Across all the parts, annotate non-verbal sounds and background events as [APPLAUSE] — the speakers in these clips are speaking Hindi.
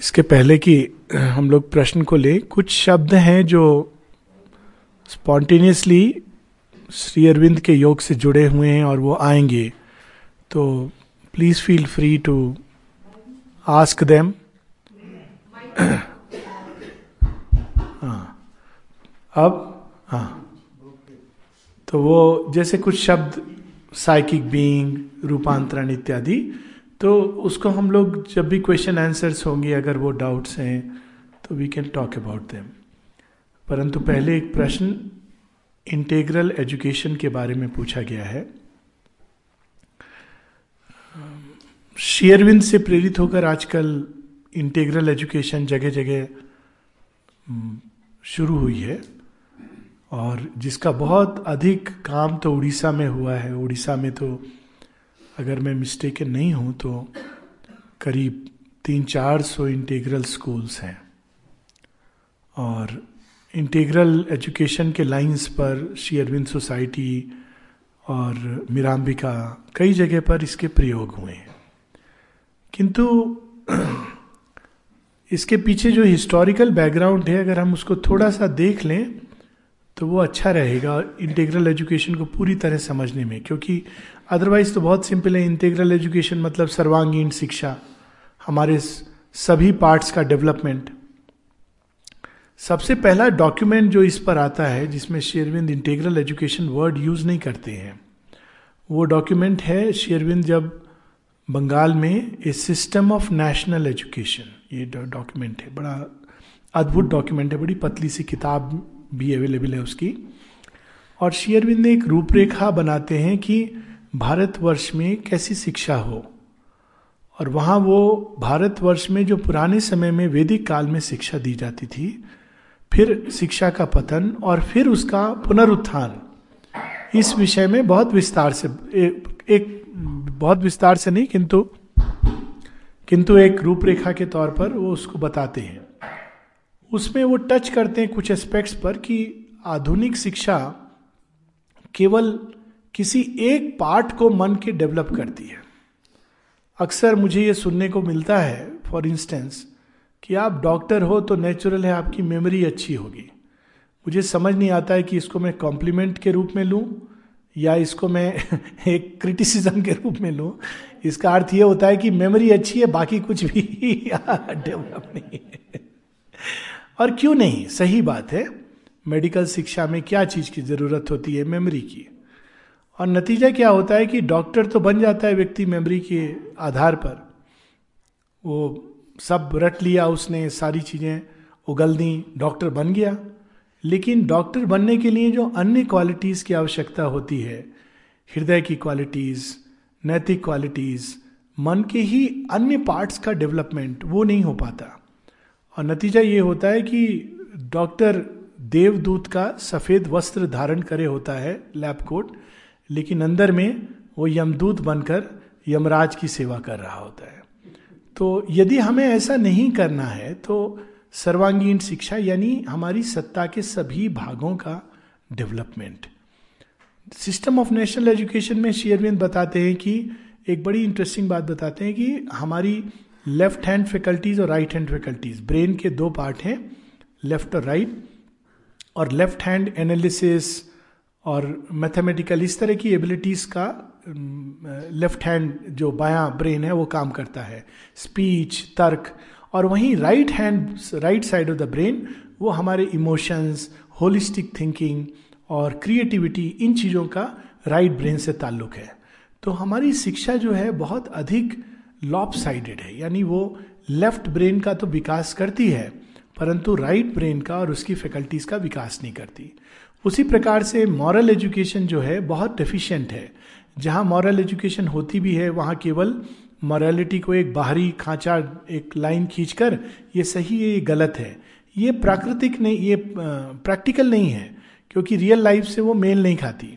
इसके पहले कि हम लोग प्रश्न को ले, कुछ शब्द हैं जो स्पॉन्टेनियसली श्री अरविंद के योग से जुड़े हुए हैं और वो आएँगे। तो please feel free to ask them अब हाँ। तो वो जैसे कुछ शब्द साइकिक बीइंग रूपांतरण इत्यादि तो उसको हम लोग जब भी क्वेश्चन आंसर्स होंगे, अगर वो डाउट्स हैं तो we can talk about them परंतु पहले एक प्रश्न इंटेग्रल एजुकेशन के बारे में पूछा गया है। शेयरविंद से प्रेरित होकर आजकल इंटेग्रल एजुकेशन जगह जगह शुरू हुई है और जिसका बहुत अधिक काम तो उड़ीसा में हुआ है। उड़ीसा में तो अगर मैं मिस्टेक नहीं हूँ तो करीब तीन चार सौ इंटीग्रल स्कूल्स हैं। और इंटीग्रल एजुकेशन के लाइंस पर श्री अरविंद सोसाइटी और मीराम्बिका कई जगह पर इसके प्रयोग हुए हैं। किंतु [CLEARS THROAT] इसके पीछे जो हिस्टोरिकल बैकग्राउंड है, अगर हम उसको थोड़ा सा देख लें तो वो अच्छा रहेगा इंटीग्रल एजुकेशन को पूरी तरह समझने में, क्योंकि अदरवाइज़ तो बहुत सिंपल है इंटीग्रल एजुकेशन मतलब सर्वांगीण शिक्षा। हमारे सभी पार्ट्स का डेवलपमेंट सबसे पहला डॉक्यूमेंट जो इस पर आता है, जिसमें शेरविंद इंटीग्रल एजुकेशन वर्ड यूज़ नहीं करते हैं, वो डॉक्यूमेंट है शेरविंद जब बंगाल में a system of national education ये डॉक्यूमेंट है, बड़ा अद्भुत डॉक्यूमेंट है, बड़ी पतली सी किताब भी अवेलेबल है उसकी। और शेयरविंद ने एक रूपरेखा बनाते हैं कि भारतवर्ष में कैसी शिक्षा हो? और वहाँ वो भारतवर्ष में जो पुराने समय में वैदिक काल में शिक्षा दी जाती थी फिर शिक्षा का पतन और फिर उसका पुनरुत्थान। इस विषय में बहुत विस्तार से एक, एक बहुत विस्तार से नहीं किंतु किंतु एक रूपरेखा के तौर पर वो उसको बताते हैं। उसमें वो टच करते हैं कुछ एस्पेक्ट्स पर कि आधुनिक शिक्षा केवल किसी एक पार्ट को मन के डेवलप करती है। अक्सर मुझे ये सुनने को मिलता है फॉर इंस्टेंस कि आप डॉक्टर हो तो नेचुरल है, आपकी मेमोरी अच्छी होगी। मुझे समझ नहीं आता है कि इसको मैं कॉम्प्लीमेंट के रूप में लूँ, या इसको मैं [LAUGHS] एक क्रिटिसिज्म के रूप में लूँ। इसका अर्थ ये होता है कि मेमोरी अच्छी है, बाकी कुछ भी [LAUGHS] डेवलप नहीं है। और क्यों नहीं? सही बात है। मेडिकल शिक्षा में क्या चीज़ की ज़रूरत होती है? मेमोरी की। और नतीजा क्या होता है कि डॉक्टर तो बन जाता है व्यक्ति मेमोरी के आधार पर। वो सब रट लिया, उसने सारी चीज़ें उगल दी, डॉक्टर बन गया। लेकिन डॉक्टर बनने के लिए जो अन्य क्वालिटीज की आवश्यकता होती है, हृदय की क्वालिटीज नैतिक क्वालिटीज मन के ही अन्य पार्ट्स का डेवलपमेंट वो नहीं हो पाता। और नतीजा ये होता है कि डॉक्टर देवदूत का सफ़ेद वस्त्र धारण करे होता है लैब कोट लेकिन अंदर में वो यमदूत बनकर यमराज की सेवा कर रहा होता है। तो यदि हमें ऐसा नहीं करना है तो सर्वांगीण शिक्षा यानी हमारी सत्ता के सभी भागों का development. System of national education में शेयरविंद बताते हैं कि एक बड़ी इंटरेस्टिंग बात बताते हैं कि हमारी लेफ़्ट हैंड फैकल्टीज और राइट हैंड फैकल्टीज, ब्रेन के दो पार्ट हैं, लेफ़्ट और राइट। और लेफ़्ट हैंड एनालिसिस और मैथमेटिकल इस तरह की एबिलिटीज का लेफ़्ट हैंड जो बायां ब्रेन है, वो काम करता है। स्पीच तर्क, और वहीं right hand right side of the brain वो हमारे इमोशंस होलिस्टिक थिंकिंग और क्रिएटिविटी इन चीज़ों का राइट ब्रेन से ताल्लुक है। तो हमारी शिक्षा जो है, बहुत अधिक लॉप साइडेड है। यानी वो लेफ़्ट ब्रेन का तो विकास करती है, परंतु राइट ब्रेन का और उसकी फैकल्टीज का विकास नहीं करती। उसी प्रकार से मॉरल एजुकेशन जो है, बहुत डेफिशिएंट है। जहाँ मॉरल एजुकेशन होती भी है, वहाँ केवल मॉरलिटी को एक बाहरी खांचा, एक लाइन खींचकर ये सही है, ये गलत है। ये प्राकृतिक नहीं, ये प्रैक्टिकल नहीं है, क्योंकि रियल लाइफ से वो मेल नहीं खाती।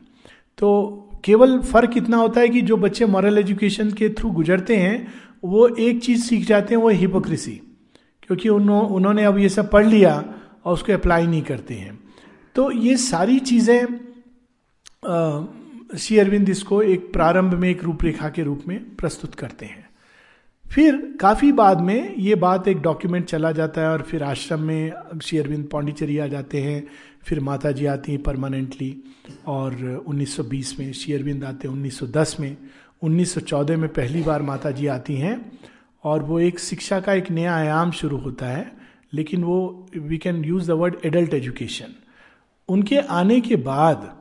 तो केवल फ़र्क इतना होता है कि जो बच्चे मॉरल एजुकेशन के थ्रू गुजरते हैं, वो एक चीज़ सीख जाते हैं, वो हिपोक्रेसी क्योंकि उन्होंने अब ये सब पढ़ लिया और उसको अप्लाई नहीं करते हैं। तो ये सारी चीज़ें श्री अरविंद इसको एक प्रारंभ में, एक रूपरेखा के रूप में प्रस्तुत करते हैं। फिर काफ़ी बाद में ये बात एक डॉक्यूमेंट चला जाता है और फिर आश्रम में श्री अरविंद पाण्डिचेरी आ जाते हैं, फिर माता जी आती हैं परमानेंटली और 1920 में, श्री अरविंद आते हैं 1910 में। 1914 में पहली बार माता जी आती हैं और वो एक शिक्षा का एक नया आयाम शुरू होता है, लेकिन वो we can use the word adult education उनके आने के बाद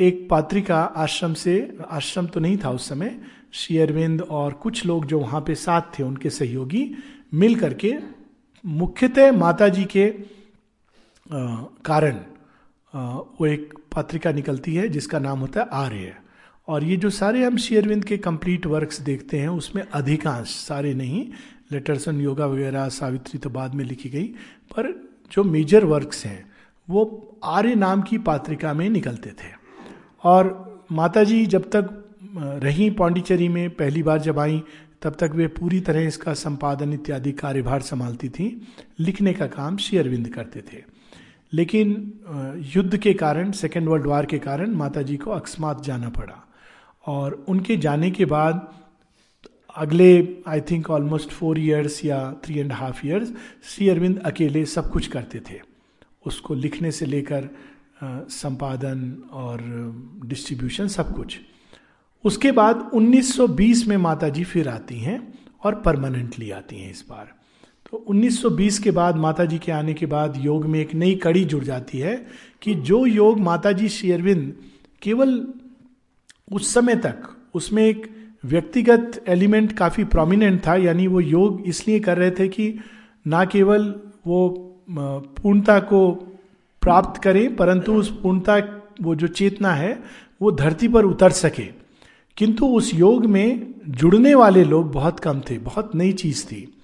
एक पात्रिका आश्रम से, आश्रम तो नहीं था उस समय, श्री अरविंद और कुछ लोग जो वहाँ पे साथ थे, उनके सहयोगी मिल करके मुख्यतः माता जी के कारण वो एक पत्रिका निकलती है, जिसका नाम होता है आर्य। और ये जो सारे हम श्री अरविंद के कंप्लीट वर्क्स देखते हैं, उसमें अधिकांश, सारे नहीं, लेटर्स ऑन योगा वगैरह सावित्री तो बाद में लिखी गई, पर जो मेजर वर्क्स हैं वो आर्य नाम की पात्रिका में निकलते थे। और माता जी जब तक रही पाण्डिचेरी में, पहली बार जब आई, तब तक वे पूरी तरह इसका संपादन इत्यादि कार्यभार संभालती थी, लिखने का काम श्री अरविंद करते थे। लेकिन युद्ध के कारण, सेकेंड वर्ल्ड वार के कारण माता जी को अकस्मात जाना पड़ा। और उनके जाने के बाद, अगले, I think, almost four years या three and half years Shri Aurobindo अकेले सब कुछ करते थे। उसको लिखने से लेकर संपादन और डिस्ट्रीब्यूशन सब कुछ। उसके बाद 1920 में माता जी फिर आती हैं और परमानेंटली आती हैं इस बार। तो 1920 के बाद माता जी के आने के बाद योग में एक नई कड़ी जुड़ जाती है कि जो योग माता जी शेरविंद केवल उस समय तक, उसमें एक व्यक्तिगत एलिमेंट काफ़ी प्रोमिनेंट था, यानी वो योग इसलिए कर रहे थे कि ना केवल वो पूर्णता को प्राप्त करें, परंतु उस पूर्णता, वो जो चेतना है, वो धरती पर उतर सके। किंतु उस योग में जुड़ने वाले लोग बहुत कम थे, बहुत नई चीज़ थी।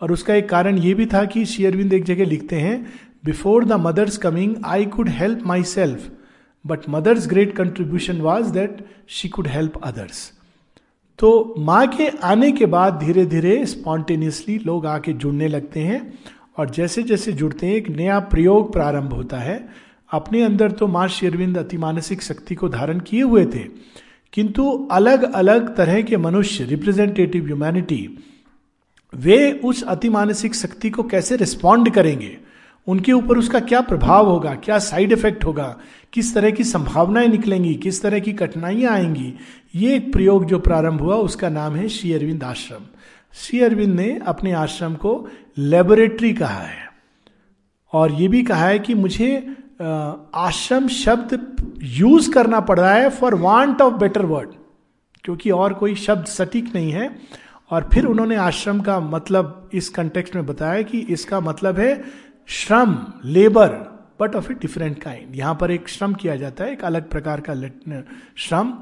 और उसका एक कारण ये भी था कि शेयरविंद एक जगह लिखते हैं before the mother's coming I could help myself but mother's great contribution was that she could help others तो माँ के आने के बाद धीरे धीरे स्पॉन्टेनियसली लोग आके जुड़ने लगते हैं और जैसे जैसे जुड़ते हैं, एक नया प्रयोग प्रारंभ होता है। अपने अंदर तो माँ शेरविंद अति मानसिक शक्ति को धारण किए हुए थे, किंतु अलग अलग तरह के मनुष्य रिप्रेजेंटेटिव ह्यूमैनिटी वे उस अति मानसिक शक्ति को कैसे रिस्पॉन्ड करेंगे? उनके ऊपर उसका क्या प्रभाव होगा? क्या साइड इफ़ेक्ट होगा? किस तरह की संभावनाएँ निकलेंगी? किस तरह की कठिनाइयाँ आएँगी? ये एक प्रयोग जो प्रारंभ हुआ, उसका नाम है श्री अरविंद आश्रम। श्री अरविंद ने अपने आश्रम को लेबोरेटरी कहा है। और ये भी कहा है कि मुझे आश्रम शब्द यूज़ करना पड़ रहा है for want of better word क्योंकि और कोई शब्द सटीक नहीं है। और फिर उन्होंने आश्रम का मतलब इस कंटेक्स्ट में बताया कि इसका मतलब है श्रम labour but of a different kind यहाँ पर एक श्रम किया जाता है, एक अलग प्रकार का श्रम।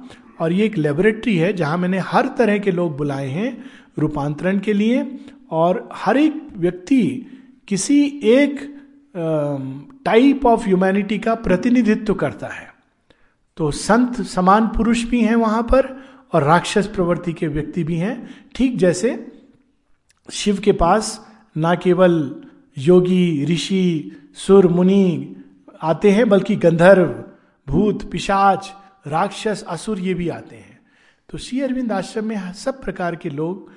और ये एक लेबोरेटरी है जहाँ मैंने हर तरह के लोग बुलाए हैं। रूपांतरण के लिए और हर एक व्यक्ति किसी एक टाइप ऑफ़ ह्यूमैनिटी का प्रतिनिधित्व करता है। तो संत, समान पुरुष भी हैं वहाँ पर और राक्षस प्रवृत्ति के व्यक्ति भी हैं। ठीक जैसे शिव के पास ना केवल योगी, ऋषि, सुर, मुनि आते हैं, बल्कि गंधर्व, भूत, पिशाच, राक्षस, असुर ये भी आते हैं। तो श्री अरविंद आश्रम में सब प्रकार के लोग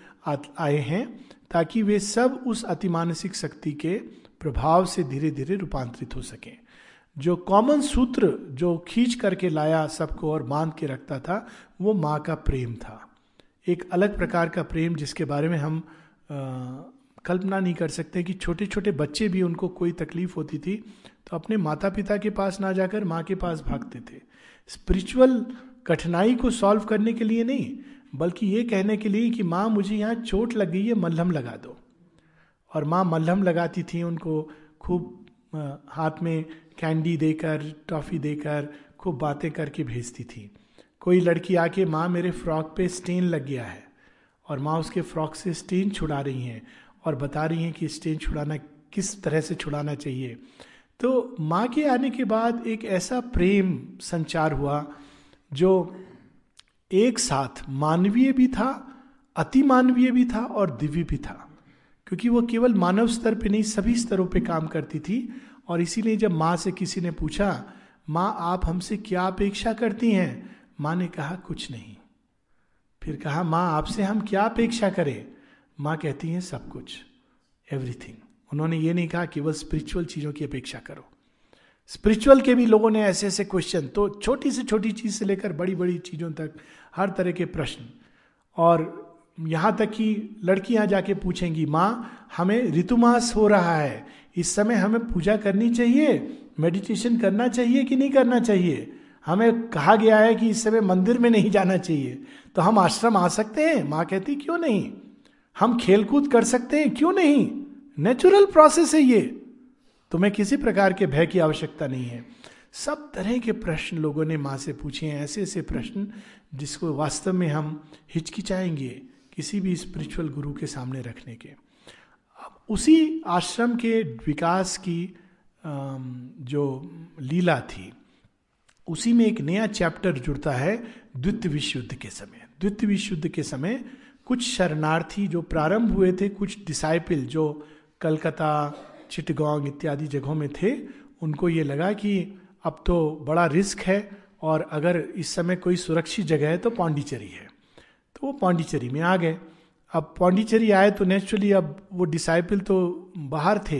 आए हैं ताकि वे सब उस अतिमानसिक शक्ति के प्रभाव से धीरे धीरे रूपांतरित हो सके। जो कॉमन सूत्र जो खींच करके लाया सबको और बाँध के रखता था वो माँ का प्रेम था। एक अलग प्रकार का प्रेम जिसके बारे में हम आ, कल्पना नहीं कर सकते कि छोटे छोटे बच्चे भी उनको कोई तकलीफ़ होती थी तो अपने माता पिता के पास ना जाकर माँ के पास भागते थे। स्पिरिचुअल कठिनाई को सॉल्व करने के लिए नहीं बल्कि ये कहने के लिए कि माँ, मुझे यहाँ चोट लग गई है मल्हम लगा दो। और माँ मल्हम लगाती थी उनको, खूब हाथ में कैंडी देकर टॉफी देकर, खूब बातें करके भेजती थी। कोई लड़की आके, माँ, मेरे फ्रॉक पे स्टेन लग गया है। और माँ उसके फ्रॉक से स्टेन छुड़ा रही हैं और बता रही हैं कि स्टेन छुड़ाना, किस तरह से छुड़ाना चाहिए। तो माँ के आने के बाद एक ऐसा प्रेम संचार हुआ, जो एक साथ मानवीय भी था, अति मानवीय भी था और दिव्य भी था। क्योंकि वो केवल मानव स्तर पे नहीं, सभी स्तरों पे काम करती थी। और इसीलिए जब माँ से किसी ने पूछा, माँ, आप हमसे क्या अपेक्षा करती हैं? माँ ने कहा, कुछ नहीं। फिर कहा, माँ, आपसे हम क्या अपेक्षा करें? माँ कहती हैं, सब कुछ एवरीथिंग उन्होंने ये नहीं कहा, केवल स्पिरिचुअल चीज़ों की अपेक्षा करो। स्पिरिचुअल के भी लोगों ने ऐसे ऐसे क्वेश्चन तो छोटी से छोटी चीज़ से लेकर बड़ी बड़ी चीज़ों तक हर तरह के प्रश्न। और यहाँ तक कि लड़कियाँ जाके पूछेंगी, माँ, हमें ऋतुमास हो रहा है, इस समय हमें पूजा करनी चाहिए मेडिटेशन करना चाहिए कि नहीं करना चाहिए? हमें कहा गया है कि इस समय मंदिर में नहीं जाना चाहिए। तो हम आश्रम आ सकते हैं? माँ कहती, क्यों नहीं? हम खेलकूद कर सकते हैं? क्यों नहीं? नेचुरल प्रोसेस है ये। तुम्हें किसी प्रकार के भय की आवश्यकता नहीं है। सब तरह के प्रश्न लोगों ने माँ से पूछे हैं। ऐसे ऐसे प्रश्न जिसको वास्तव में हम हिचकिचाएँगे किसी भी स्पिरिचुअल गुरु के सामने रखने के। अब उसी आश्रम के विकास की जो लीला थी, उसी में एक नया चैप्टर जुड़ता है द्वितीय विश्व युद्ध के समय। द्वितीय विश्व युद्ध के समय कुछ शरणार्थी जो प्रारंभ हुए थे, कुछ डिसाइपल जो कलकत्ता चिटगांव इत्यादि जगहों में थे, उनको ये लगा कि अब तो बड़ा रिस्क है और अगर इस समय कोई सुरक्षित जगह है तो पांडिचेरी है। तो वो पांडिचेरी में आ गए। अब पांडिचेरी आए तो नेचुरली अब वो डिसाइपल तो बाहर थे।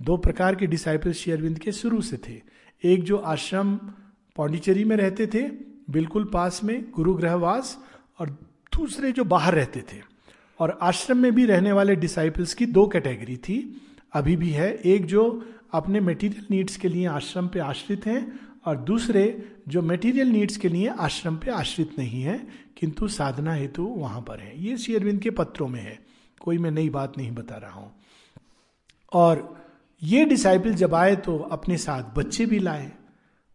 दो प्रकार के डिसाइपल शेयरविंद के शुरू से थे। एक जो आश्रम पांडिचेरी में रहते थे, बिल्कुल पास में गुरु ग्रहवास और दूसरे जो बाहर रहते थे। और आश्रम में भी रहने वाले डिसाइपल्स की दो कैटेगरी थी। अभी भी है। एक जो अपने मेटीरियल नीड्स के लिए आश्रम पे आश्रित हैं और दूसरे जो मेटीरियल नीड्स के लिए आश्रम पे आश्रित नहीं है, किंतु साधना हेतु वहाँ पर है। ये शेयरविंद के पत्रों में है। कोई मैं नई बात नहीं बता रहा हूँ। और ये डिसाइपल जब आए तो अपने साथ बच्चे भी लाए।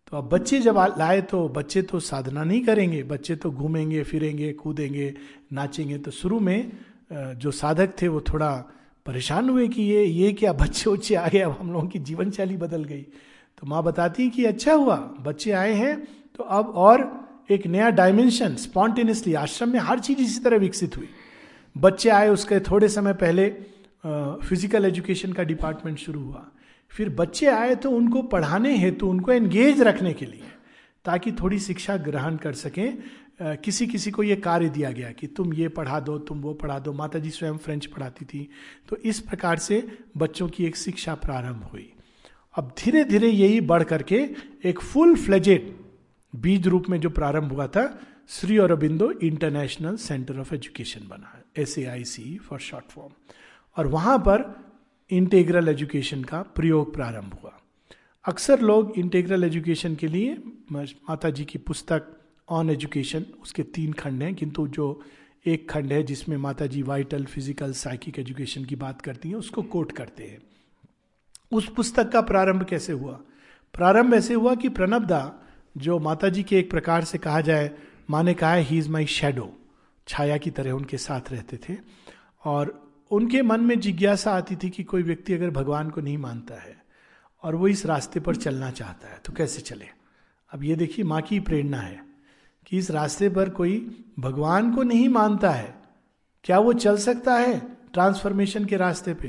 तो अब बच्चे जब लाए तो बच्चे तो साधना नहीं करेंगे। बच्चे तो घूमेंगे, फिरेंगे, कूदेंगे, नाचेंगे। तो शुरू में जो साधक थे वो थोड़ा परेशान हुए कि ये ये क्या बच्चे उच्चे आ गए, अब हम लोगों की जीवन शैली बदल गई। तो माँ बताती कि अच्छा हुआ, बच्चे आए हैं तो अब और एक नया डायमेंशन स्पॉन्टेनियसली आश्रम में हर चीज़ इसी तरह विकसित हुई। बच्चे आए, उसके थोड़े समय पहले फ़िज़िकल एजुकेशन का डिपार्टमेंट शुरू हुआ। फिर बच्चे आए तो उनको पढ़ाने हेतु, उनको एंगेज रखने के लिए, ताकि थोड़ी शिक्षा ग्रहण कर सकें किसी किसी को ये कार्य दिया गया कि तुम ये पढ़ा दो, तुम वो पढ़ा दो। माता जी स्वयं फ्रेंच पढ़ाती थी। तो इस प्रकार से बच्चों की एक शिक्षा प्रारंभ हुई। अब धीरे धीरे यही बढ़ करके एक फुल फ्लेजेड बीज रूप में जो प्रारंभ हुआ था, Shri Aurobindo international centre of education बना S A I C for short form और वहाँ पर इंटेग्रल एजुकेशन का प्रयोग प्रारंभ हुआ। अक्सर लोग इंटेग्रल एजुकेशन के लिए माता जी की पुस्तक ऑन एजुकेशन उसके तीन खंड हैं, किंतु जो एक खंड है जिसमें माता जी वाइटल फ़िज़िकल साइकिक एजुकेशन की बात करती हैं, उसको कोट करते हैं। उस पुस्तक का प्रारंभ कैसे हुआ? प्रारंभ ऐसे हुआ कि प्रणबदा जो माता जी के एक प्रकार से कहा जाए, माँ ने कहा है इज़ माई शेडो छाया की तरह उनके साथ रहते थे। और उनके मन में जिज्ञासा आती थी कि कोई व्यक्ति अगर भगवान को नहीं मानता है और वो इस रास्ते पर चलना चाहता है तो कैसे चले? अब ये देखिए, माँ की प्रेरणा है। कि इस रास्ते पर कोई भगवान को नहीं मानता है, क्या वो चल सकता है ट्रांसफॉर्मेशन के रास्ते पे?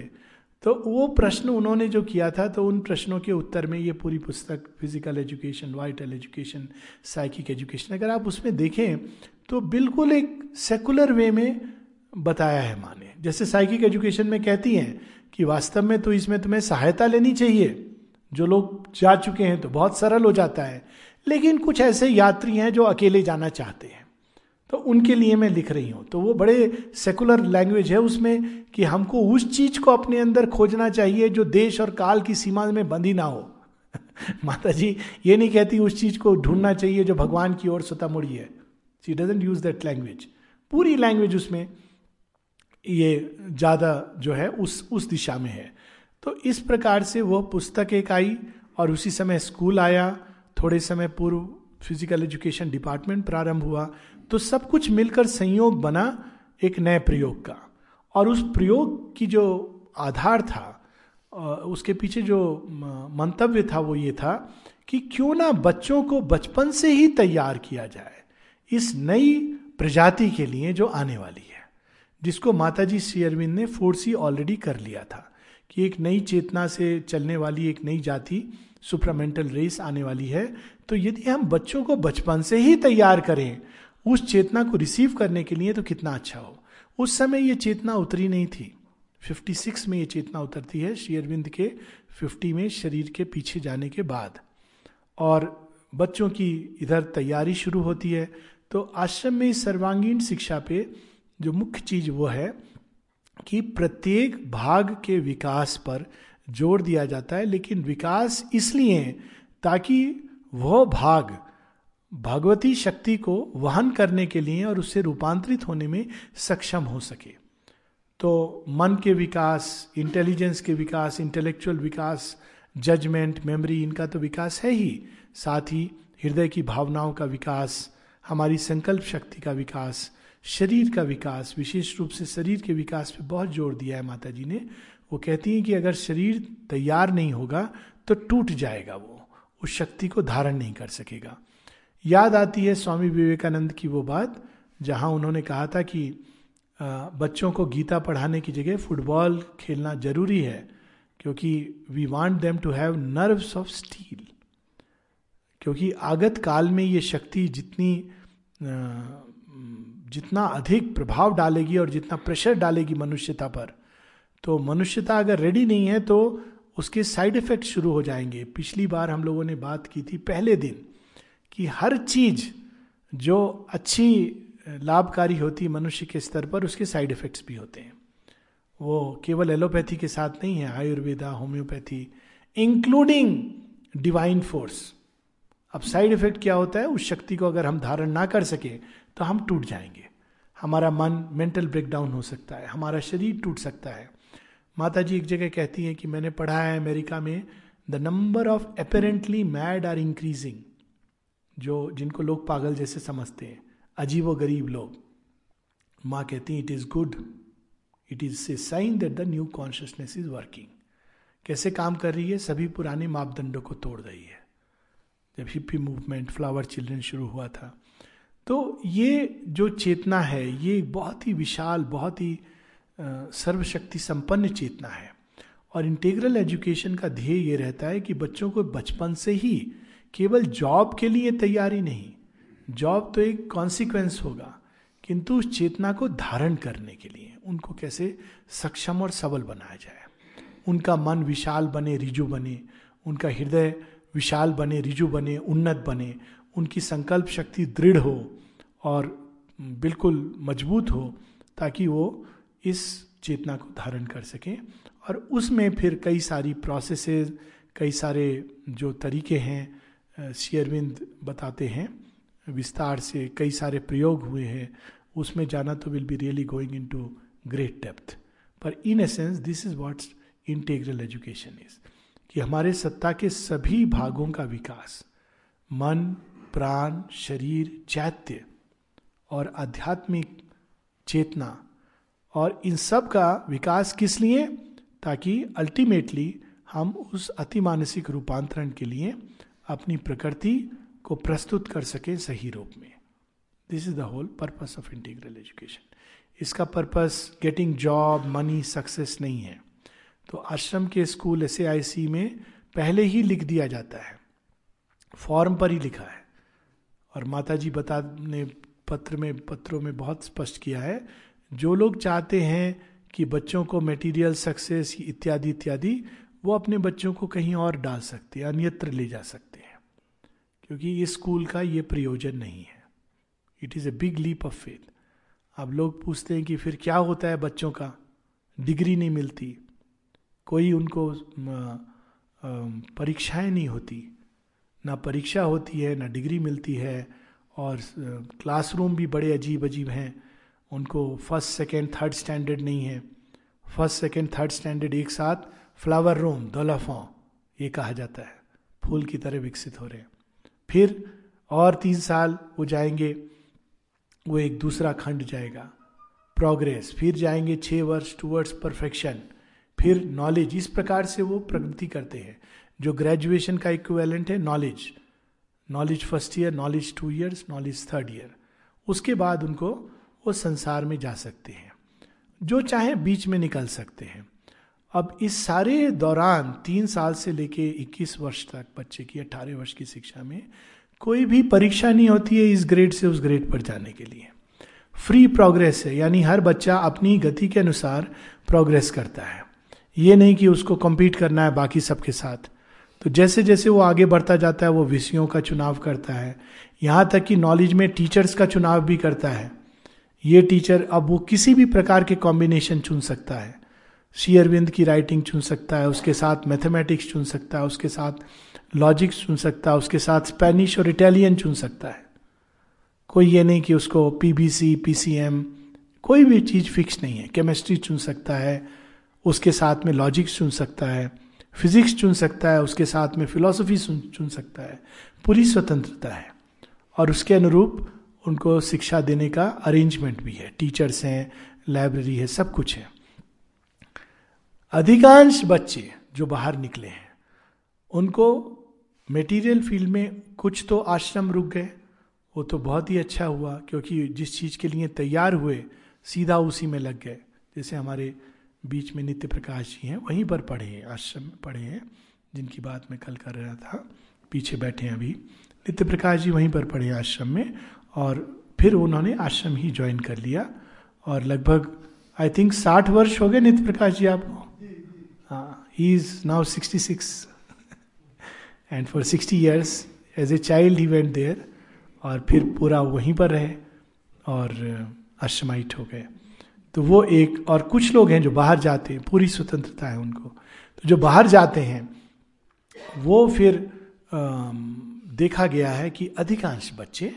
तो वो प्रश्न उन्होंने जो किया था तो उन प्रश्नों के उत्तर में ये पूरी पुस्तक physical education vital education psychic education अगर आप उसमें देखें तो बिल्कुल एक सेकुलर वे में बताया है माने जैसे साइकिक एजुकेशन में कहती हैं कि वास्तव में तो इसमें तुम्हें सहायता लेनी चाहिए। जो लोग जा चुके हैं तो बहुत सरल हो जाता है। लेकिन कुछ ऐसे यात्री हैं जो अकेले जाना चाहते हैं। तो उनके लिए मैं लिख रही हूँ। तो वो बड़े सेकुलर लैंग्वेज है उसमें कि हमको उस चीज़ को अपने अंदर खोजना चाहिए जो देश और काल की सीमा में बंदी ना हो। [LAUGHS] माता जी ये नहीं कहती उस चीज़ को ढूंढना चाहिए जो भगवान की ओर स्वतः मुड़ी है। She doesn't use that language पूरी लैंग्वेज उसमें ये ज़्यादा जो है उस उस दिशा में है। तो इस प्रकार से वह पुस्तक एक आई और उसी समय स्कूल आया। थोड़े समय पूर्व फ़िज़िकल एजुकेशन डिपार्टमेंट प्रारंभ हुआ तो सब कुछ मिलकर संयोग बना एक नए प्रयोग का। और उस प्रयोग की जो आधार था उसके पीछे जो मंतव्य था वो ये था कि क्यों ना बच्चों को बचपन से ही तैयार किया जाए इस नई प्रजाति के लिए जो आने वाली है, जिसको माताजी श्री अरविंद ने फोर्सी ऑलरेडी कर लिया था कि एक नई चेतना से चलने वाली एक नई जाति सुपरामेंटल रेस आने वाली है तो यदि हम बच्चों को बचपन से ही तैयार करें, उस चेतना को रिसीव करने के लिए तो कितना अच्छा हो। उस समय ये चेतना उतरी नहीं थी। 56 में ये चेतना उतरती है शेयरविंद के 50 में शरीर के पीछे जाने के बाद। और बच्चों की इधर तैयारी शुरू होती है तो आश्रम में सर्वांगीण शिक्षा पे जो मुख्य चीज़ वो है कि प्रत्येक भाग के विकास पर ज़ोर दिया जाता है, लेकिन विकास इसलिए ताकि वह भाग भगवती शक्ति को वहन करने के लिए और उससे रूपांतरित होने में सक्षम हो सके। तो मन के विकास इंटेलिजेंस के विकास इंटेलेक्चुअल विकास जजमेंट मेमोरी इनका तो विकास है ही। साथ ही हृदय की भावनाओं का विकास, हमारी संकल्प शक्ति का विकास, शरीर का विकास, विशेष रूप से शरीर के विकास पे बहुत ज़ोर दिया है माता जी ने। वो कहती हैं कि अगर शरीर तैयार नहीं होगा तो टूट जाएगा वो। उस शक्ति को धारण नहीं कर सकेगा। याद आती है स्वामी विवेकानंद की वो बात, जहाँ उन्होंने कहा था कि बच्चों को गीता पढ़ाने की जगह फुटबॉल खेलना ज़रूरी है, क्योंकि we want them to have nerves of steel क्योंकि आगत काल में ये शक्ति जितनी जितना अधिक प्रभाव डालेगी और जितना प्रेशर डालेगी मनुष्यता पर तो मनुष्यता अगर रेडी नहीं है तो उसके साइड इफ़ेक्ट शुरू हो जाएँगे। पिछली बार हम लोगों ने बात की थी पहले दिन कि हर चीज़ जो अच्छी, लाभकारी होती मनुष्य के स्तर पर, उसके साइड इफेक्ट्स भी होते हैं। वो केवल एलोपैथी के साथ नहीं है, Ayurveda homeopathy including divine force अब साइड इफ़ेक्ट क्या होता है? उस शक्ति को अगर हम धारण ना कर सके तो हम टूट जाएँगे। हमारा मन मेंटल ब्रेकडाउन हो सकता है, हमारा शरीर टूट सकता है। माता जी एक जगह कहती हैं कि मैंने पढ़ा है अमेरिका में the number of apparently mad are increasing जो जिनको लोग पागल जैसे समझते हैं, अजीब गरीब लोग। माँ कहती हैं it is good it is a sign that the new consciousness is working कैसे काम कर रही है? सभी पुराने मापदंडों को तोड़ रही है। जब हिप्पी मूवमेंट फ्लावर चिल्ड्रन शुरू हुआ था। तो ये जो चेतना है, ये बहुत ही विशाल, बहुत ही सर्वशक्ति संपन्न चेतना है। और इंटीग्रल एजुकेशन का ध्येय ये रहता है कि बच्चों को बचपन से ही केवल जॉब के लिए तैयारी नहीं जॉब तो एक कॉन्सिक्वेंस होगा, किंतु उस चेतना को धारण करने के लिए, उनको कैसे सक्षम और सबल बनाया जाए। उनका मन विशाल बने, रिजु बने, उनका हृदय विशाल बने, रिजु बने, उन्नत बने, उनकी संकल्प शक्ति दृढ़ हो और बिल्कुल मज़बूत हो, ताकि वो इस चेतना को धारण कर सकें और उसमें फिर कई सारी प्रोसेसेस कई सारे जो तरीके हैं शेयरविंद बताते हैं, विस्तार से कई सारे प्रयोग हुए हैं, उसमें जाना तो will be really going into great depth पर in essence this is what integral education is कि हमारे सत्ता के सभी भागों का विकास, मन, प्राण, शरीर, चैत्य और आध्यात्मिक चेतना और इन सब का विकास किस लिए? ताकि अल्टीमेटली हम उस अति मानसिक रूपांतरण के लिए अपनी प्रकृति को प्रस्तुत कर सकें सही रूप में। This is the whole purpose of integral education इसका purpose getting job money success नहीं है। तो आश्रम के स्कूल एस में पहले ही लिख दिया जाता है। फॉर्म पर ही लिखा है। और माता जी बता ने पत्र में, पत्रों में बहुत स्पष्ट किया है जो लोग चाहते हैं कि बच्चों को मटेरियल सक्सेस इत्यादि इत्यादि, वो अपने बच्चों को कहीं और डाल सकते हैं, अन्यत्र ले जा सकते हैं। क्योंकि इस स्कूल का ये प्रयोजन नहीं है। It is a big leap of faith अब लोग पूछते हैं कि फिर क्या होता है बच्चों का? डिग्री नहीं मिलती। कोई उनको परीक्षाएँ नहीं होती। ना परीक्षा होती है, ना डिग्री मिलती है और क्लासरूम भी बड़े अजीब अजीब हैं। उनको फ़र्स्ट सेकेंड थर्ड स्टैंडर्ड नहीं है। फ़र्स्ट सेकेंड थर्ड स्टैंडर्ड एक साथ फ्लावर रूम दोलाफॉ ये कहा जाता है। फूल की तरह विकसित हो रहे हैं। फिर और तीन साल वो जाएँगे, वो एक दूसरा खंड जाएगा। प्रोग्रेस फिर जाएँगे छः वर्ष टूवर्ड्स परफेक्शन फिर नॉलेज इस प्रकार से वो प्रगति करते हैं। जो ग्रेजुएशन का इक्वेलेंट है knowledge knowledge first year knowledge two years knowledge third year उसके बाद उनको वो संसार में जा सकते हैं, जो चाहे बीच में निकल सकते हैं। अब इस सारे दौरान तीन साल से लेके 21 वर्ष तक बच्चे की 18 वर्ष की शिक्षा में कोई भी परीक्षा नहीं होती है इस ग्रेड से उस ग्रेड पर जाने के लिए। फ्री प्रोग्रेस है, यानी हर बच्चा अपनी गति के अनुसार प्रोग्रेस करता है। ये नहीं कि उसको compete करना है बाकी सबके साथ। तो जैसे जैसे वो आगे बढ़ता जाता है, वो विषयों का चुनाव करता है। यहाँ तक कि नॉलेज में टीचर्स का चुनाव भी करता है। ये टीचर अब वो किसी भी प्रकार के कॉम्बिनेशन चुन सकता है। श्री अरविंद की राइटिंग चुन सकता है, उसके साथ मैथमेटिक्स चुन सकता है, उसके साथ लॉजिक्स चुन सकता है, उसके साथ स्पेनिश और इटालियन चुन सकता है। कोई ये नहीं कि उसको पीबीसी पीसीएम कोई भी चीज़ फिक्स नहीं है। केमिस्ट्री चुन सकता है, उसके साथ में लॉजिक्स चुन सकता है फिजिक्स चुन सकता है, उसके साथ में फिलोसफी चुन सकता है। पूरी स्वतंत्रता है। और उसके अनुरूप उनको शिक्षा देने का अरेंजमेंट भी है। टीचर्स हैं लाइब्रेरी है, सब कुछ है। अधिकांश बच्चे जो बाहर निकले हैं, उनको मेटीरियल फ़ील्ड में कुछ तो आश्रम रुक गए। वो तो बहुत ही अच्छा हुआ, क्योंकि जिस चीज़ के लिए तैयार हुए, सीधा उसी में लग गए। जैसे हमारे बीच में नित्य प्रकाश जी हैं, वहीं पर पढ़े हैं, आश्रम में पढ़े हैं, जिनकी बात मैं कल कर रहा था। पीछे बैठे हैं अभी। नित्य प्रकाश जी वहीं पर पढ़े आश्रम में। और फिर उन्होंने आश्रम ही ज्वाइन कर लिया। और लगभग आई थिंक साठ वर्ष हो गए नित्य प्रकाश जी आपको। हाँ is now sixty six and for sixty years as a child he went there और फिर पूरा वहीं पर रहे और आश्रमाइट हो गए। तो वो एक और कुछ लोग हैं जो बाहर जाते हैं पूरी स्वतंत्रता है उनको। तो जो बाहर जाते हैं वो फिर आ, देखा गया है कि अधिकांश बच्चे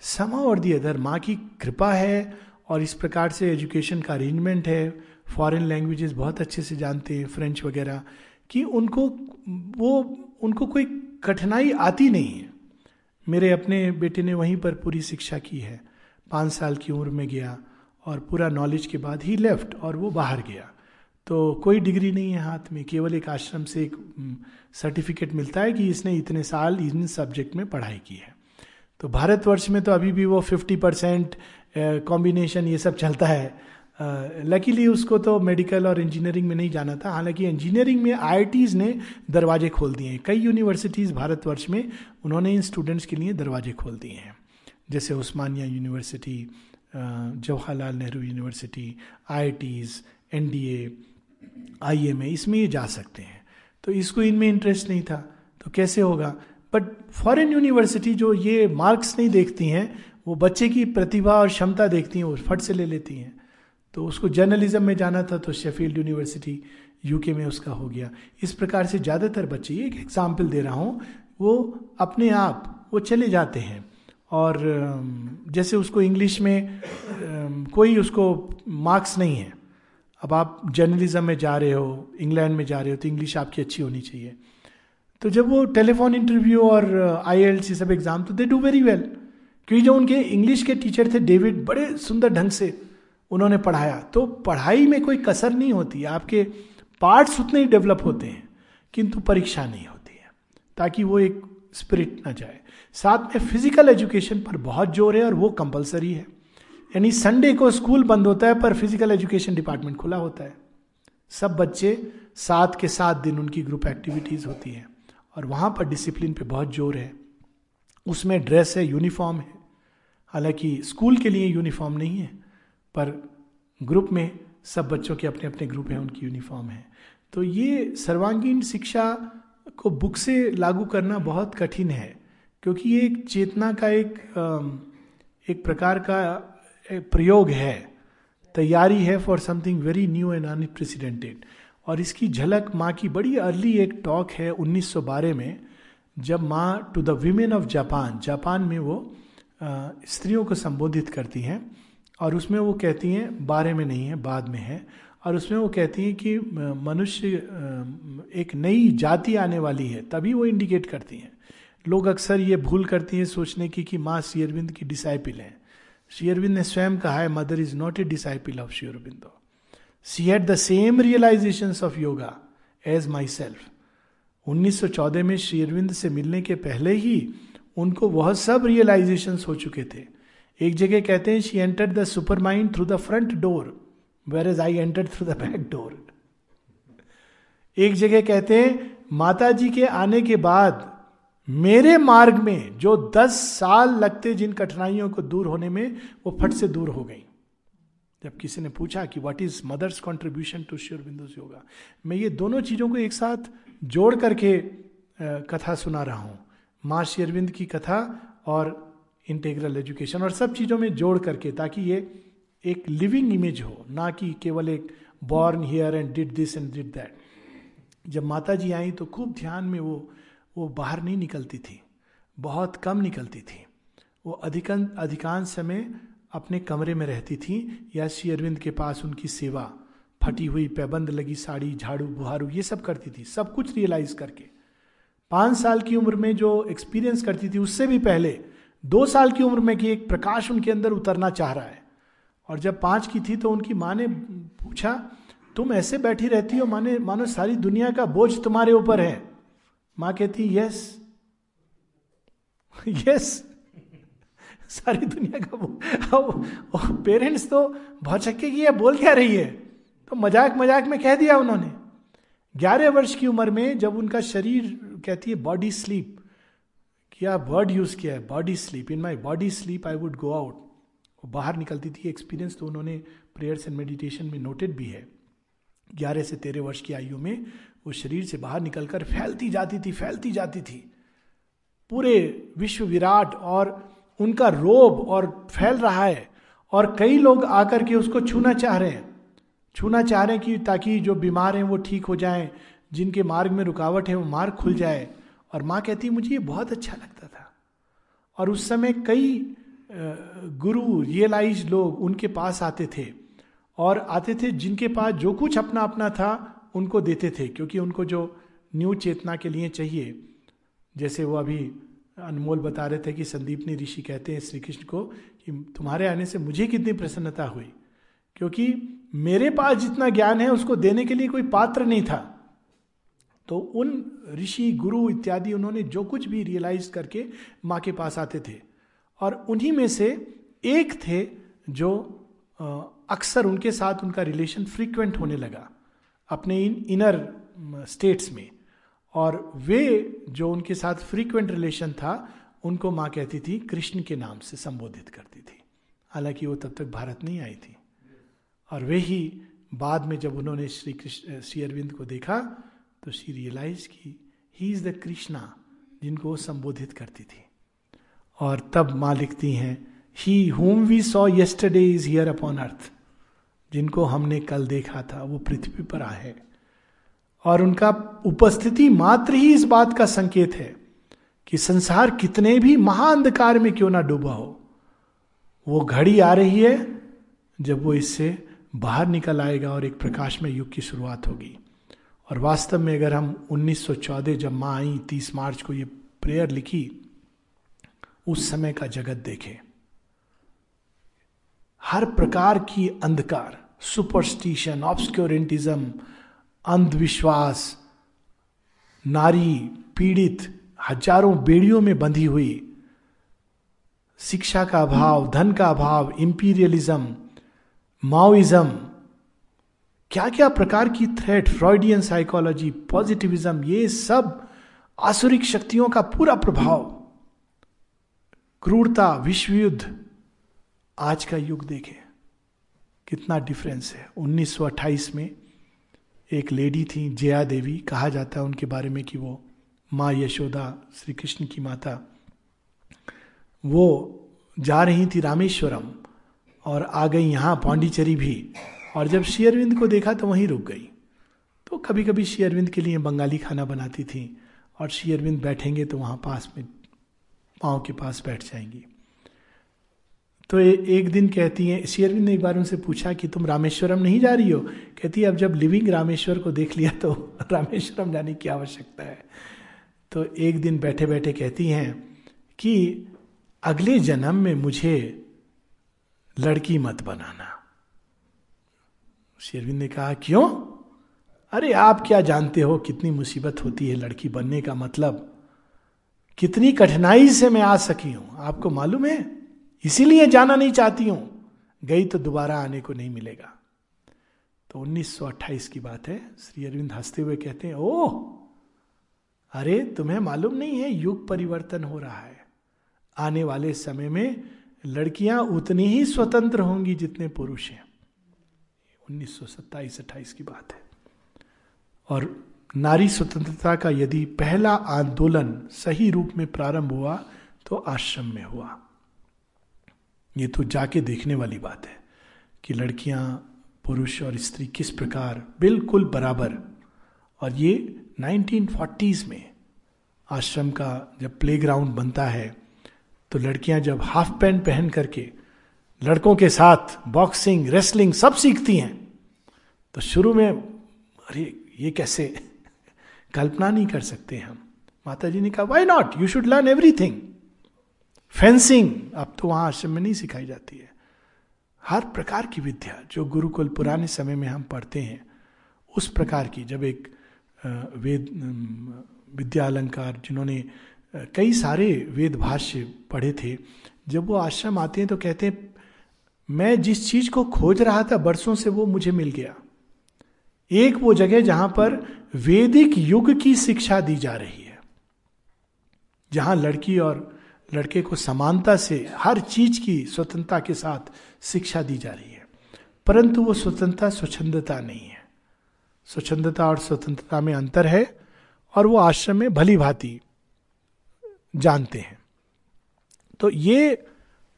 समा और दी अदर, माँ की कृपा है और इस प्रकार से एजुकेशन का अरेंजमेंट है। फॉरेन लैंग्वेजेस बहुत अच्छे से जानते हैं फ्रेंच वगैरह, कि उनको, वो, उनको कोई कठिनाई आती नहीं है। मेरे अपने बेटे ने वहीं पर पूरी शिक्षा की है। पाँच साल की उम्र में गया और पूरा नॉलेज के बाद ही लेफ़्ट और वो बाहर गया। तो कोई डिग्री नहीं है हाथ में, केवल एक आश्रम से एक सर्टिफिकेट मिलता है कि इसने इतने साल इन सब्जेक्ट में पढ़ाई की है। तो भारतवर्ष में तो अभी भी वो फिफ्टी परसेंट कॉम्बिनेशन ये सब चलता है। लकीली uh, उसको तो मेडिकल और इंजीनियरिंग में नहीं जाना था। हालाँकि इंजीनियरिंग में आई ने दरवाजे खोल दिए हैं। कई यूनिवर्सिटीज़ भारतवर्ष में उन्होंने इन स्टूडेंट्स के लिए दरवाजे खोल दिए हैं। जैसे Osmania university Jawaharlal Nehru university I Ts N D I M A इसमें ये जा सकते हैं। तो इसको इनमें इंटरेस्ट नहीं था। तो कैसे होगा? बट फॉरेन यूनिवर्सिटी जो ये मार्क्स नहीं देखती हैं, वो बच्चे की प्रतिभा और क्षमता देखती हैं, वो फट से ले लेती हैं। तो उसको जर्नलिज्म में जाना था तो शेफील्ड यूनिवर्सिटी यूके में उसका हो गया। इस प्रकार से ज़्यादातर बच्चे, एक एग्ज़ाम्पल दे रहा हूँ, वो अपने आप, वो चले जाते हैं। और जैसे उसको इंग्लिश में कोई उसको मार्क्स नहीं है। अब आप जर्नलिज्म में जा रहे हो इंग्लैंड में जा रहे हो तो इंग्लिश आपकी अच्छी होनी चाहिए। तो जब वो टेलीफोन इंटरव्यू और आई एल सी सब एग्ज़ाम तो दे डू वेरी वेल क्योंकि जो उनके इंग्लिश के टीचर थे डेविड बड़े सुंदर ढंग से उन्होंने पढ़ाया। तो पढ़ाई में कोई कसर नहीं होती, आपके पार्ट्स उतने ही डेवलप होते हैं, किंतु परीक्षा नहीं होती है, ताकि वो एक स्पिरिट ना जाए। साथ में फ़िज़िकल एजुकेशन पर बहुत ज़ोर है और वो कंपलसरी है। यानी संडे को स्कूल बंद होता है, पर फ़िज़िकल एजुकेशन डिपार्टमेंट खुला होता है। सब बच्चे सात के सात दिन उनकी ग्रुप एक्टिविटीज़ होती है। और वहाँ पर डिसिप्लिन पे बहुत ज़ोर है। उसमें ड्रेस है यूनिफॉर्म है। हालाँकि स्कूल के लिए यूनिफॉर्म नहीं है, पर ग्रुप में सब बच्चों के अपने अपने ग्रुप हैं, उनकी यूनिफॉर्म है। तो ये सर्वांगीण शिक्षा को बुक से लागू करना बहुत कठिन है, क्योंकि ये एक चेतना का एक एक प्रकार का प्रयोग है। तैयारी है for something very new and unprecedented और इसकी झलक माँ की बड़ी अर्ली एक टॉक है 1912 में, जब माँ to the women of Japan Japan में वो स्त्रियों को संबोधित करती हैं और उसमें वो कहती हैं बारे में नहीं है, बाद में है, और उसमें वो कहती हैं कि मनुष्य एक नई जाति आने वाली है, तभी वो इंडिकेट करती हैं। लोग अक्सर ये भूल करती हैं सोचने की कि माँ शेयरविंद की डिसाइपिल हैं। शेयरविंद ने स्वयं कहा है mother is not a disciple of शेयरविंदो she had the same realisation of yoga as myself 1914 में श्री अरविंद से मिलने के पहले ही उनको वह सब रियलाइजेशन हो चुके थे। एक जगह कहते हैं she enter the supermind through the front door whereas I enter through the back door एक जगह कहते हैं माता जी के आने के बाद मेरे मार्ग में जो दस साल लगते जिन कठिनाइयों को दूर होने में, वो फट से दूर हो गई। जब किसी ने पूछा कि what is mother's contribution to Sri Aurobindo's yoga मैं ये दोनों चीज़ों को एक साथ जोड़ करके कथा सुना रहा हूँ। माँ शेरविंद की कथा और इंटेग्रल एजुकेशन और सब चीज़ों में जोड़ करके, ताकि ये एक लिविंग इमेज हो, ना कि केवल एक born here and did this and did that जब माता जी आई तो खूब ध्यान में वो वो बाहर नहीं निकलती थी, बहुत कम निकलती थी। वो अधिकन, अधिकांश समय अपने कमरे में रहती थी, या श्री अरविंद के पास उनकी सेवा, फटी हुई पैबंद लगी साड़ी, झाड़ू, बुहारू, ये सब करती थी, सब कुछ रियलाइज़ करके। पाँच साल की उम्र में जो एक्सपीरियंस करती थी, उससे भी पहले, दो साल की उम्र में कि एक प्रकाश उनके अंदर उतरना चाह रहा है। और जब पाँच की थी तो उनकी माँ ने पूछा, तुम ऐसे बैठी रहती हो, माने, मानो सारी दुनिया का बोझ तुम्हारे ऊपर है? माँ कहती, यस। [LAUGHS] यस। सारी दुनिया का पेरेंट्स तो बहुत चक्के की है बोल क्या रही है? तो मज़ाक मज़ाक में कह दिया उन्होंने। ग्यारह वर्ष की उम्र में जब उनका शरीर कहती है बॉडी स्लीप क्या वर्ड यूज़ किया है body sleep in my body sleep I would go out बाहर निकलती थी एक्सपीरियंस तो उन्होंने प्रेयर्स एंड मेडिटेशन में नोटेड भी है। ग्यारह से तेरह वर्ष की आयु में वो शरीर से बाहर निकलकर फैलती जाती थी, फैलती जाती थी। पूरे विश्व विराट और उनका रोब और फैल रहा है और कई लोग आकर के उसको छूना चाह रहे हैं। छूना चाह रहे हैं कि ताकि जो बीमार हैं वो ठीक हो जाएँ, जिनके मार्ग में रुकावट है वो मार्ग खुल जाए। और माँ कहती है, मुझे ये बहुत अच्छा लगता था। और उस समय कई गुरु रियलाइज़ लोग उनके पास आते थे और आते थे जिनके पास जो कुछ अपना अपना था उनको देते थे, क्योंकि उनको जो न्यू चेतना के लिए चाहिए। जैसे वो अभी अनमोल बता रहे थे कि संदीपनी ऋषि कहते हैं श्री कृष्ण को कि तुम्हारे आने से मुझे कितनी प्रसन्नता हुई, क्योंकि मेरे पास जितना ज्ञान है उसको देने के लिए कोई पात्र नहीं था। तो उन ऋषि, गुरु इत्यादि उन्होंने जो कुछ भी रियलाइज़ करके माँ के पास आते थे। और उन्हीं में से एक थे जो अक्सर उनके साथ उनका रिलेशन फ्रीक्वेंट होने लगा अपने इन इनर स्टेट्स में। और वे जो उनके साथ फ्रीक्वेंट रिलेशन था, उनको माँ कहती थी, कृष्ण के नाम से संबोधित करती थी। हालाँकि वो तब तक भारत नहीं आई थी। और वे ही बाद में जब उन्होंने श्री कृष्ण श्री अरविंद को देखा तो शी रियलाइज़ की ही इज़ द कृष्णा जिनको वो संबोधित करती थी। और तब माँ लिखती हैं he whom we saw yesterday is here upon earth जिनको हमने कल देखा था, वो पृथ्वी पर आए और उनका उपस्थिति मात्र ही इस बात का संकेत है कि संसार कितने भी महाअंधकार में क्यों ना डूबा हो। वो घड़ी आ रही है जब वो इससे बाहर निकल आएगा और एक प्रकाश में युग की शुरुआत होगी। और वास्तव में अगर हम 1914 जब माँ आई 30 मार्च को ये प्रेयर लिखी, उस समय का जगत देखे। हर प्रकार की अंधकार सुपरस्टिशन ऑब्सक्योरेंटिज्म अंधविश्वास, नारी पीड़ित हज़ारों बेड़ियों में बंधी हुई, शिक्षा का अभाव, धन का अभाव इंपीरियलिज्म माओइज्म क्या क्या प्रकार की थ्रेट फ्रॉइडियन साइकोलॉजी पॉजिटिविज्म ये सब आसुरिक शक्तियों का पूरा प्रभाव। क्रूरता विश्व युद्ध आज का युग देखें, कितना डिफरेंस है। 1928 में एक लेडी थी, जया देवी, कहा जाता है उनके बारे में कि वो माँ यशोदा श्री कृष्ण की माता। वो जा रही थी रामेश्वरम और आ गई यहाँ पांडिचेरी भी। और जब श्री अरविंद को देखा तो वहीं रुक गई। तो कभी कभी श्री अरविंद के लिए बंगाली खाना बनाती थी और श्री अरविंद बैठेंगे तो वहाँ पास में, पाँव के पास बैठ जाएँगी। तो एक दिन कहती हैं शेयरविंद ने एक बार उनसे पूछा कि तुम रामेश्वरम नहीं जा रही हो? कहती है, अब जब लिविंग रामेश्वर को देख लिया तो [LAUGHS] रामेश्वरम जाने की आवश्यकता है। तो एक दिन बैठे बैठे कहती हैं कि अगले जन्म में मुझे लड़की मत बनाना। शेरविंद ने कहा, क्यों? अरे आप क्या जानते हो कितनी मुसीबत होती है लड़की बनने का मतलब? कितनी कठिनाई से मैं आ सकी हूँ? आपको मालूम है? इसीलिए जाना नहीं चाहती हूँ। गई तो दोबारा आने को नहीं मिलेगा। तो 1928 की बात है। श्री अरविंद हँसते हुए कहते हैं, ओह, अरे, तुम्हें मालूम नहीं है, युग परिवर्तन हो रहा है। आने वाले समय में लड़कियाँ उतनी ही स्वतंत्र होंगी जितने पुरुष हैं। उन्नीस सौ सत्ताईस अट्ठाईस की बात है। और नारी स्वतंत्रता का यदि पहला आंदोलन सही रूप में प्रारंभ हुआ तो आश्रम में हुआ। ये तो जाके देखने वाली बात है कि लड़कियाँ, पुरुष और स्त्री किस प्रकार बिल्कुल बराबर। और ये 1940s में आश्रम का जब प्लेग्राउंड बनता है तो लड़कियाँ जब हाफ़ पैंट पहन करके लड़कों के साथ बॉक्सिंग, रेसलिंग सब सीखती हैं तो शुरू में, अरे, ये कैसे? [LAUGHS] कल्पना नहीं कर सकते हम। माता जी ने कहा why not you should learn everything fencing अब तो वहाँ आश्रम में नहीं सिखाई जाती है। हर प्रकार की विद्या जो गुरुकुल पुराने समय में हम पढ़ते हैं, उस प्रकार की जब एक वेद विद्या अलंकार जिन्होंने कई सारे वेद भाष्य पढ़े थे, जब वो आश्रम आते हैं तो कहते हैं, मैं जिस चीज़ को खोज रहा था बरसों से वो मुझे मिल गया। एक वो जगह जहाँ पर वैदिक युग की शिक्षा दी जा रही है, जहाँ लड़की और लड़के को समानता से, हर चीज़ की स्वतंत्रता के साथ शिक्षा दी जा रही है। परंतु वो स्वतंत्रता, स्वच्छंदता नहीं है। स्वच्छंदता और स्वतंत्रता में अंतर है और वो आश्रम में भली भांति जानते हैं। तो ये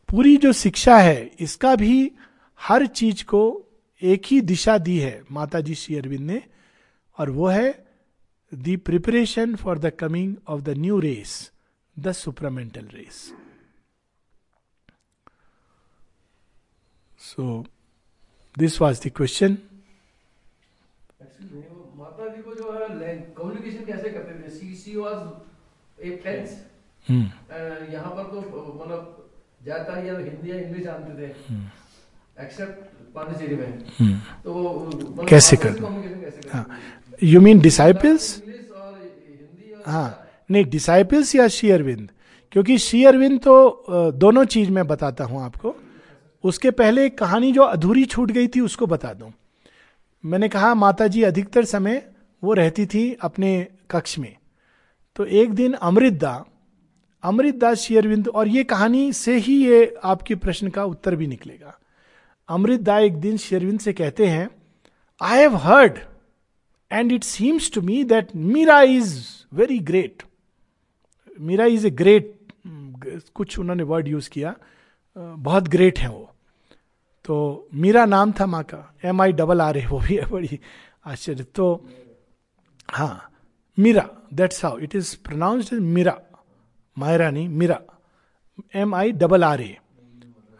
पूरी जो शिक्षा है, इसका भी हर चीज़ को एक ही दिशा दी है माता जी श्री अरविंद ने, और वो है the preparation for the coming of the new race the supramental race. So this was the question माता जी को जो है कम्युनिकेशन कैसे करते थे? सी सी वॉज़ ए पेंस यहाँ पर तो मतलब ज़्यादातर या हिंदी या इंग्लिश जानते थे। एक्सेप्ट हम्म। पांडिचेरी में। हम्म। तो मतलब कैसे कर हाँ। यू मीन डिसाइपल्स हाँ। नहीं डिसाइपल्स या शेयरविंद क्योंकि शेयरविंद तो दोनों चीज़ मैं बताता हूँ आपको। उसके पहले एक कहानी जो अधूरी छूट गई थी, उसको बता दूँ। मैंने कहा माता जी अधिकतर समय वो रहती थी अपने कक्ष में। तो एक दिन अमृतदा अमृतदास शेयरविंद और ये कहानी से ही ये आपके प्रश्न का उत्तर भी निकलेगा। अमृतदा एक दिन शेरविंद से कहते हैं I have heard and it seems to me that Meera is very great Meera is a great कुछ उन्होंने वर्ड यूज़ किया। बहुत ग्रेट है वो। तो मीरा नाम था माँ का। M I double R A वो भी है बड़ी आश्चर्य। तो हाँ Meera that's how it is pronounced Meera. Myra नहीं Meera. M I double R A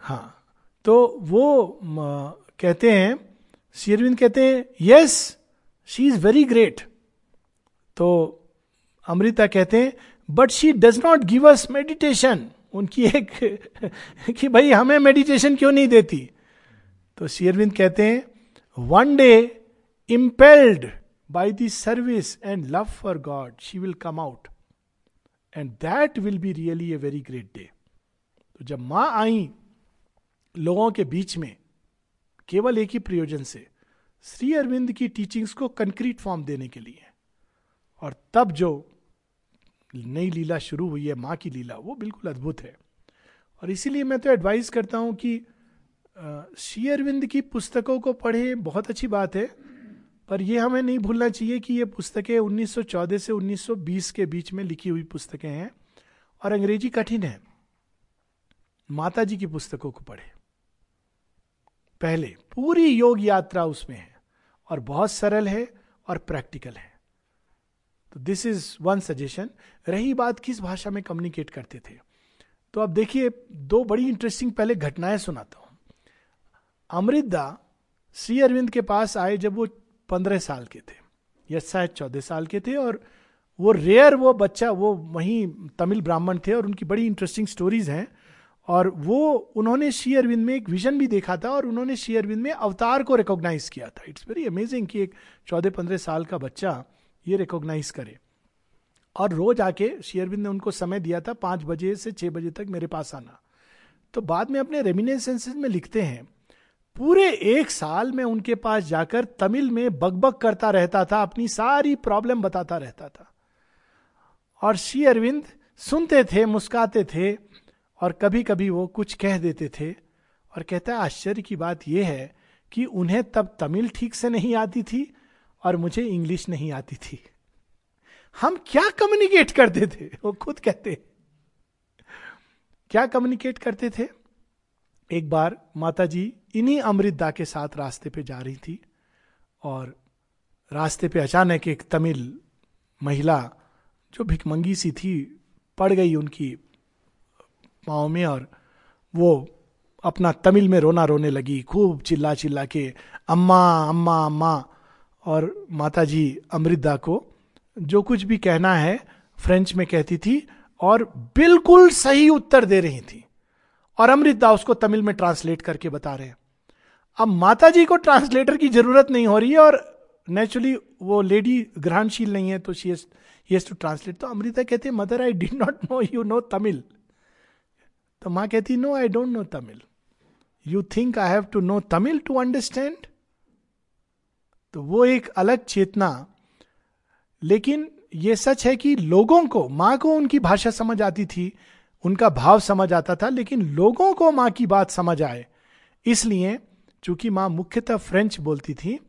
हाँ तो वो कहते हैं शेरविंद कहते हैं yes she is very great तो अमृता कहते हैं but she does not give us meditation उनकी एक [LAUGHS] कि भाई हमें मेडिटेशन क्यों नहीं देती? तो शेरविंद कहते हैं one day impelled by the service and love for God she will come out and that will be really a very great day तो जब माँ आई लोगों के बीच में, केवल एक ही प्रयोजन से, श्री अरविंद की टीचिंग्स को कंक्रीट फॉर्म देने के लिए। और तब जो नई लीला शुरू हुई है, माँ की लीला, वो बिल्कुल अद्भुत है। और इसीलिए मैं तो एडवाइस करता हूँ कि श्री अरविंद की पुस्तकों को पढ़े, बहुत अच्छी बात है, पर यह हमें नहीं भूलना चाहिए कि ये पुस्तकें 1914 से 1920 के बीच में लिखी हुई पुस्तकें हैं और अंग्रेज़ी कठिन है। माता जी की पुस्तकों को पढ़े। पहले, पूरी योग यात्रा उसमें है और बहुत सरल है और प्रैक्टिकल है। तो दिस इज़ वन सजेशन रही बात किस भाषा में कम्युनिकेट करते थे? तो अब देखिए, दो बड़ी इंटरेस्टिंग पहले घटनाएँ सुनाता हूँ। अमृतदा श्री अरविंद के पास आए जब वो पंद्रह साल के थे, या शायद चौदह साल के थे, और वो रेयर वो बच्चा, वो वहीं तमिल ब्राह्मण थे, और उनकी बड़ी इंटरेस्टिंग स्टोरीज हैं। और वो, उन्होंने श्री अरविंद में एक विजन भी देखा था, और उन्होंने श्री अरविंद में अवतार को रिकॉग्नाइज किया था। इट्स वेरी अमेजिंग कि एक चौदह पंद्रह साल का बच्चा ये रिकॉग्नाइज करे। और रोज आके श्री अरविंद ने उनको समय दिया था पाँच बजे से छह बजे तक मेरे पास आना। तो बाद में अपने रेमिनेसेंसेज में लिखते हैं, पूरे एक साल में उनके पास जाकर तमिल में बकबक करता रहता था, अपनी सारी प्रॉब्लम बताता रहता था। और श्री अरविंद सुनते थे, मुस्काते थे, और कभी कभी वो कुछ कह देते थे। और कहता है, आश्चर्य की बात यह है कि उन्हें तब तमिल ठीक से नहीं आती थी और मुझे इंग्लिश नहीं आती थी। हम क्या कम्युनिकेट करते थे? वो खुद कहते क्या कम्युनिकेट करते थे? एक बार माता जी इन्हीं अमृतदा के साथ रास्ते पे जा रही थी और रास्ते पे अचानक एक तमिल महिला, जो भिकमंगी सी थी, पड़ गई उनकी पाँव में और वो अपना तमिल में रोना रोने लगी, खूब चिल्ला चिल्ला के, अम्मा अम्मा अम्मा। और माता जी अमृतदा को जो कुछ भी कहना है, फ्रेंच में कहती थी और बिल्कुल सही उत्तर दे रही थी। और अमृतदा उसको तमिल में ट्रांसलेट करके बता रहे हैं। अब माता जी को ट्रांसलेटर की ज़रूरत नहीं हो रही है और नेचुरली वो लेडी ग्रहणशील नहीं है तो शी हैज़ टू ट्रांसलेट तो अमृता कहते mother I did not know you know Tamil तो माँ कहती no I don't know Tamil you think I have to know Tamil to understand तो वो एक अलग चेतना। लेकिन ये सच है कि लोगों को, माँ को उनकी भाषा समझ आती थी, उनका भाव समझ आता था, लेकिन लोगों को माँ की बात समझ आए। इसलिए चूँकि माँ मुख्यतः फ्रेंच बोलती थी,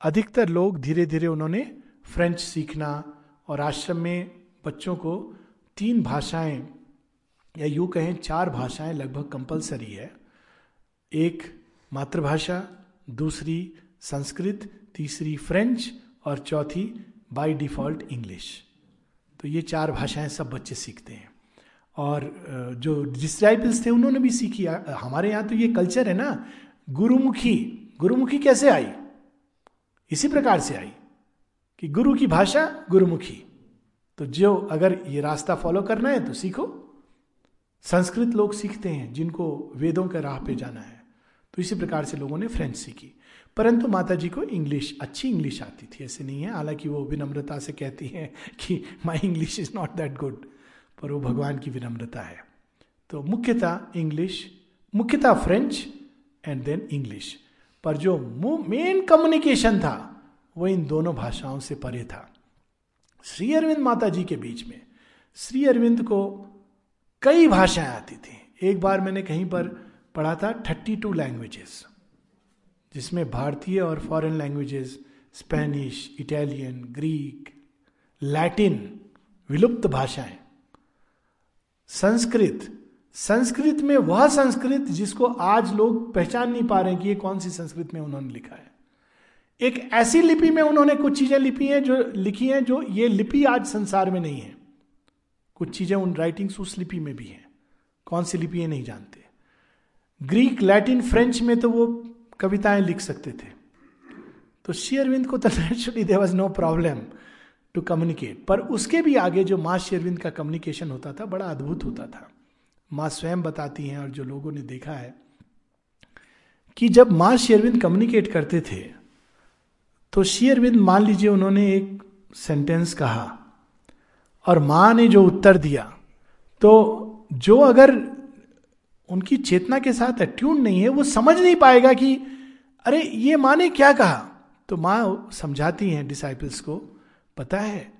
अधिकतर लोग धीरे धीरे उन्होंने फ्रेंच सीखना और आश्रम में बच्चों को तीन भाषाएँ, या यूँ कहें चार भाषाएँ लगभग कंपलसरी है। एक मातृभाषा, दूसरी संस्कृत, तीसरी फ्रेंच और चौथी बाय डिफ़ॉल्ट इंग्लिश तो ये चार भाषाएँ सब बच्चे सीखते हैं। और जो डिस्ट्राइबल्स थे, उन्होंने भी सीखी। हमारे यहाँ तो ये कल्चर है ना, गुरुमुखी। गुरुमुखी कैसे आई? इसी प्रकार से आई कि गुरु की भाषा गुरुमुखी। तो जो अगर ये रास्ता फॉलो करना है तो सीखो। संस्कृत लोग सीखते हैं, जिनको वेदों के राह पे जाना है। तो इसी प्रकार से लोगों ने फ्रेंच सीखी। परंतु माता जी को इंग्लिश अच्छी इंग्लिश आती थी, ऐसे नहीं है। हालाँकि वो विनम्रता से कहती हैं कि my English is not that good पर वो भगवान की विनम्रता है। तो मुख्यतः इंग्लिश मुख्यतः फ्रेंच एंड देन इंग्लिश पर जो मेन कम्युनिकेशन था, वो इन दोनों भाषाओं से परे था। श्री अरविंद माता जी के बीच में, श्री अरविंद को कई भाषाएँ आती थी। एक बार मैंने कहीं पर पढ़ा था थर्टी टू लैंग्वेजेस जिसमें भारतीय और foreign languages Spanish Italian Greek Latin विलुप्त भाषाएँ। संस्कृत। संस्कृत में वह संस्कृत जिसको आज लोग पहचान नहीं पा रहे कि ये कौन सी संस्कृत में उन्होंने लिखा है। एक ऐसी लिपि में उन्होंने कुछ चीज़ें लिखी हैं जो, लिखी हैं जो ये लिपि आज संसार में नहीं है। कुछ चीज़ें उन राइटिंग्स उस लिपि में भी हैं। कौन सी लिपि है नहीं जानते। ग्रीक लैटिन फ्रेंच में तो वो कविताएँ लिख सकते थे। तो शेयरविंद को तो naturally there was no problem to communicate पर उसके भी आगे जो माँ शेयरविंद का कम्युनिकेशन होता था, बड़ा अद्भुत होता था। माँ स्वयं बताती हैं और जो लोगों ने देखा है कि जब माँ शेयरविंद कम्युनिकेट करते थे तो शेयरविंद मान लीजिए उन्होंने एक सेंटेंस कहा और माँ ने जो उत्तर दिया तो जो अगर उनकी चेतना के साथ अट्यून नहीं है, वो समझ नहीं पाएगा कि, अरे, ये माँ ने क्या कहा? तो माँ समझाती हैं डिसाइपल्स को, पता है,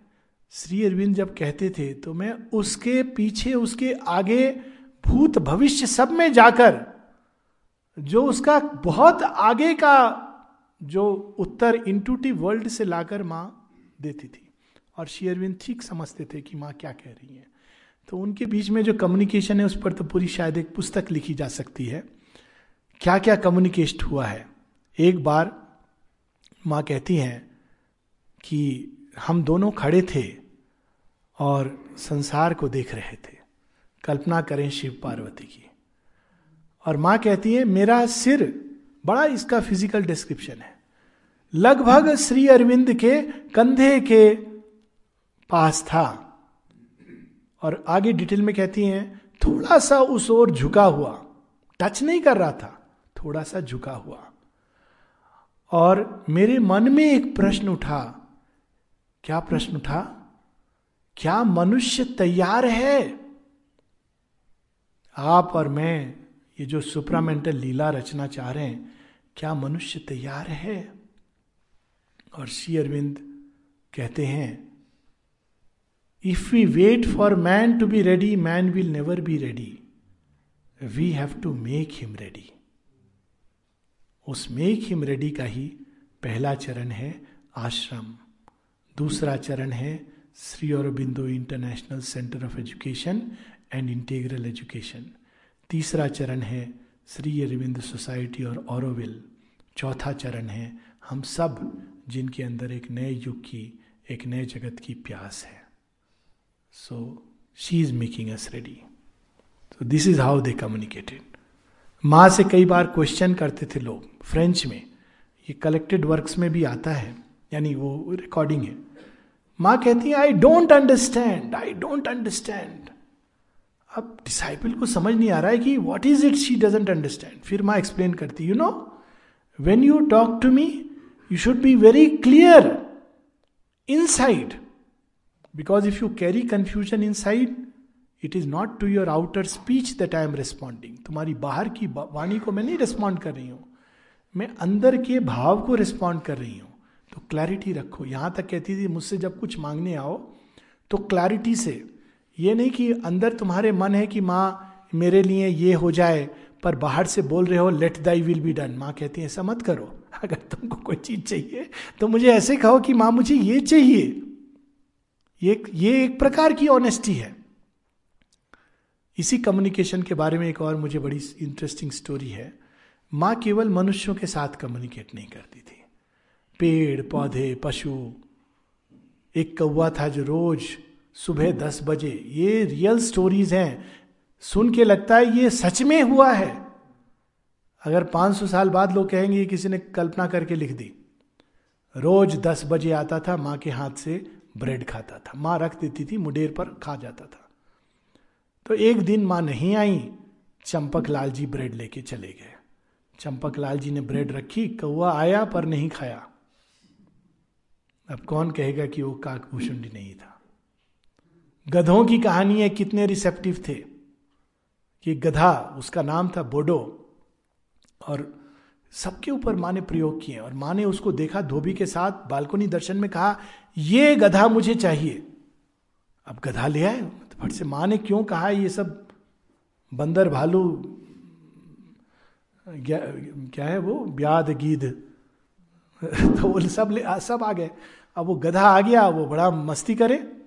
श्री अरविंद जब कहते थे तो मैं उसके पीछे, उसके आगे भूत भविष्य सब में जाकर, जो उसका बहुत आगे का जो उत्तर इंटूटिव वर्ल्ड से लाकर माँ देती थी। और शेयरविंद ठीक समझते थे कि माँ क्या कह रही है। तो उनके बीच में जो कम्युनिकेशन है, उस पर तो पूरी शायद एक पुस्तक लिखी जा सकती है। क्या क्या कम्युनिकेट हुआ है? एक बार माँ कहती हैं कि हम दोनों खड़े थे और संसार को देख रहे थे। कल्पना करें शिव पार्वती की। और माँ कहती है, मेरा सिर बड़ा इसका फ़िज़िकल डिस्क्रिप्शन है। लगभग श्री अरविंद के कंधे के पास था। और आगे डिटेल में कहती हैं, थोड़ा सा उस ओर झुका हुआ। टच नहीं कर रहा था, थोड़ा सा झुका हुआ। और मेरे मन में एक प्रश्न उठा। क्या प्रश्न उठा? क्या मनुष्य तैयार है? आप और मैं, ये जो सुप्रामेंटल लीला रचना चाह रहे हैं, क्या मनुष्य तैयार है? और श्री अरविंद कहते हैं if we wait for man to be ready man will never be ready we have to make him ready उस मेक हिम रेडी का ही पहला चरण है आश्रम। दूसरा चरण है Sri Aurobindo international centre of education and integral education. तीसरा चरण है श्री अरविंद सोसाइटी और औरविल। चौथा चरण है हम सब जिनके अंदर एक नए युग की, एक नए जगत की प्यास है। So she is making us ready तो this is how they communicated माँ से कई बार क्वेश्चन करते थे लोग फ्रेंच में। ये कलेक्टेड वर्क्स में भी आता है, यानी वो रिकॉर्डिंग है। माँ कहती है I don't understand I don't understand अब डिसाइपल को समझ नहीं आ रहा है कि what is it she doesn't understand फिर माँ एक्सप्लेन करती you know when you talk to me you should be very clear inside because if you carry confusion inside it is not to your outer speech that I am responding तुम्हारी बाहर की वाणी को मैं नहीं रिस्पॉन्ड कर रही हूँ। मैं अंदर के भाव को रिस्पॉन्ड कर रही हूँ। तो क्लैरिटी रखो। यहाँ तक कहती थी, मुझसे जब कुछ मांगने आओ तो क्लैरिटी से। ये नहीं कि अंदर तुम्हारे मन है कि माँ, मेरे लिए ये हो जाए, पर बाहर से बोल रहे हो let thy will be done माँ कहती है, ऐसा मत करो। [LAUGHS] अगर तुमको कोई चीज़ चाहिए तो मुझे ऐसे कहो कि माँ, मुझे ये चाहिए। ये ये एक प्रकार की ऑनेस्टी है। इसी कम्युनिकेशन के बारे में एक और मुझे बड़ी इंटरेस्टिंग स्टोरी है। माँ केवल मनुष्यों के साथ कम्युनिकेट नहीं करती थी। पेड़, पौधे, पशु, एक कौवा था जो रोज सुबह दस बजे, ये रियल स्टोरीज हैं। सुन के लगता है ये सच में हुआ है। अगर 500 साल बाद लोग कहेंगे किसी ने कल्पना करके लिख दी। रोज दस बजे आता था माँ के हाथ से ब्रेड खाता था। माँ रख देती थी, मुडेर पर खा जाता था। तो एक दिन माँ नहीं आई, चंपक लाल जी ब्रेड लेके चले गए। चंपक लाल जी ने ब्रेड रखी कौआ आया पर नहीं खाया। अब कौन कहेगा कि वो काकभूषुंडी नहीं था। गधों की कहानी है, कितने रिसेप्टिव थे। कि गधा, उसका नाम था बोडो। और सबके ऊपर माँ ने प्रयोग किए, और माँ ने उसको देखा, धोबी के साथ बालकोनी दर्शन में कहा ये गधा मुझे चाहिए। अब गधा ले आए। तो फट से माँ ने क्यों कहा ये सब? बंदर भालू, क्या है वो? ब्याद गीद। [LAUGHS] तो वो सब ले सब आ गए। अब वो गधा आ गया, वो बड़ा मस्ती करे।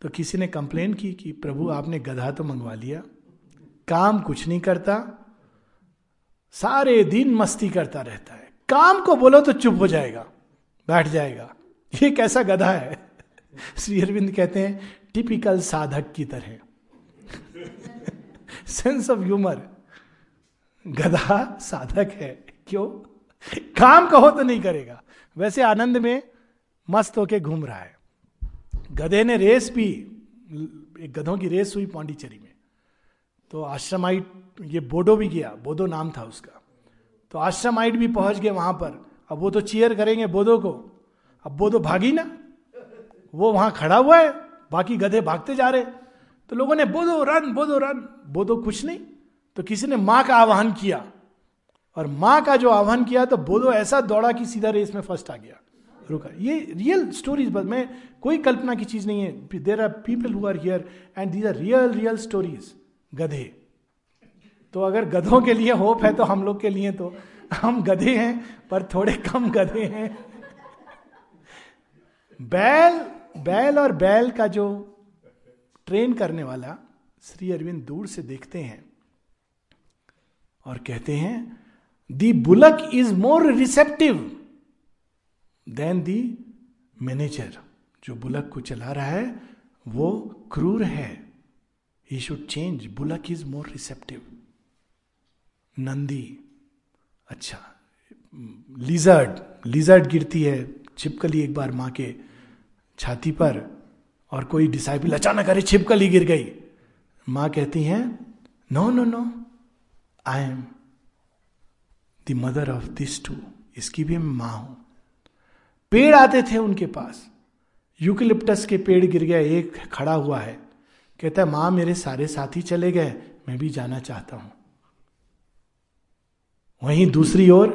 तो किसी ने कंप्लेन की कि प्रभु, आपने गधा तो मंगवा लिया। काम कुछ नहीं करता। सारे दिन मस्ती करता रहता है। काम को बोलो तो चुप हो जाएगा, बैठ जाएगा। ये कैसा गधा है? श्री अरविंद कहते हैं टिपिकल साधक की तरह. सेंस ऑफ़ ह्यूमर गधा साधक है। क्यों? काम कहो तो नहीं करेगा। वैसे आनंद में मस्त होके घूम रहा है। गधे ने रेस भी एक गधों की रेस हुई पांडिचेरी में। तो आश्रमाइट, ये बोडो भी गया। बोडो नाम था उसका। तो आश्रमाइट भी पहुँच गए वहाँ पर। अब वो तो चीयर करेंगे बोधो को। अब बोधो भागी ना। वो वहाँ खड़ा हुआ है, बाकी गधे भागते जा रहे। तो लोगों ने बोधो रन बोधो रन बोधो कुछ नहीं। तो किसी ने माँ का आह्वान किया। और माँ का जो आह्वान किया तो बोधो ऐसा दौड़ा कि सीधा रेस में फ़र्स्ट आ गया। रुका। ये रियल स्टोरीज मैं, कोई कल्पना की चीज़ नहीं है। There are people who are here and these are real real stories गधे। तो अगर गधों के लिए होप है तो हम लोग के लिए तो। हम गधे हैं, पर थोड़े कम गधे हैं। बैल बैल और बैल का जो ट्रेन करने वाला श्री अरविंद दूर से देखते हैं और कहते हैं, the bullock is more receptive than the manager. जो बुलक को चला रहा है, वो क्रूर है। He should change bullock is more receptive. Nandi अच्छा लिजर्ड लिजर्ड गिरती है, छिपकली एक बार माँ के छाती पर और कोई डिसाइपल अचानक अरे छिपकली गिर गई। माँ कहती हैं no no no I am the mother of this too इसकी भी मैं माँ हूँ। पेड़ आते थे उनके पास। यूकिलिप्टस के पेड़ गिर गया एक खड़ा हुआ है। कहता है, माँ, मेरे सारे साथी चले गए, मैं भी जाना चाहता हूँ। वहीं दूसरी ओर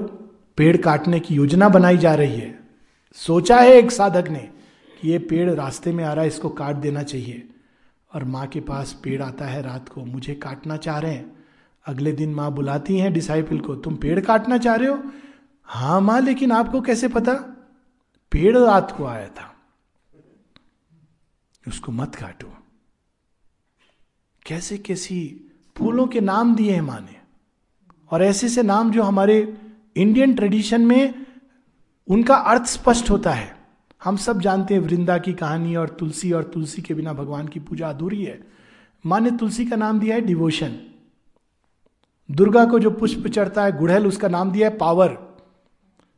पेड़ काटने की योजना बनाई जा रही है। सोचा है एक साधक ने कि ये पेड़ रास्ते में आ रहा है, इसको काट देना चाहिए। और माँ के पास पेड़ आता है रात को, मुझे काटना चाह रहे हैं। अगले दिन माँ बुलाती हैं डिसाइपल को, तुम पेड़ काटना चाह रहे हो? हाँ माँ, लेकिन आपको कैसे पता? पेड़ रात को आया था। उसको मत काटो। कैसे कैसी फूलों के नाम दिए हैं माँ ने। और ऐसे से नाम जो हमारे इंडियन ट्रेडिशन में उनका अर्थ स्पष्ट होता है। हम सब जानते हैं वृंदा की कहानी और तुलसी और तुलसी के बिना भगवान की पूजा अधूरी है। माँ ने तुलसी का नाम दिया है डिवोशन। दुर्गा को जो पुष्प चढ़ता है, गुड़हल, उसका नाम दिया है पावर।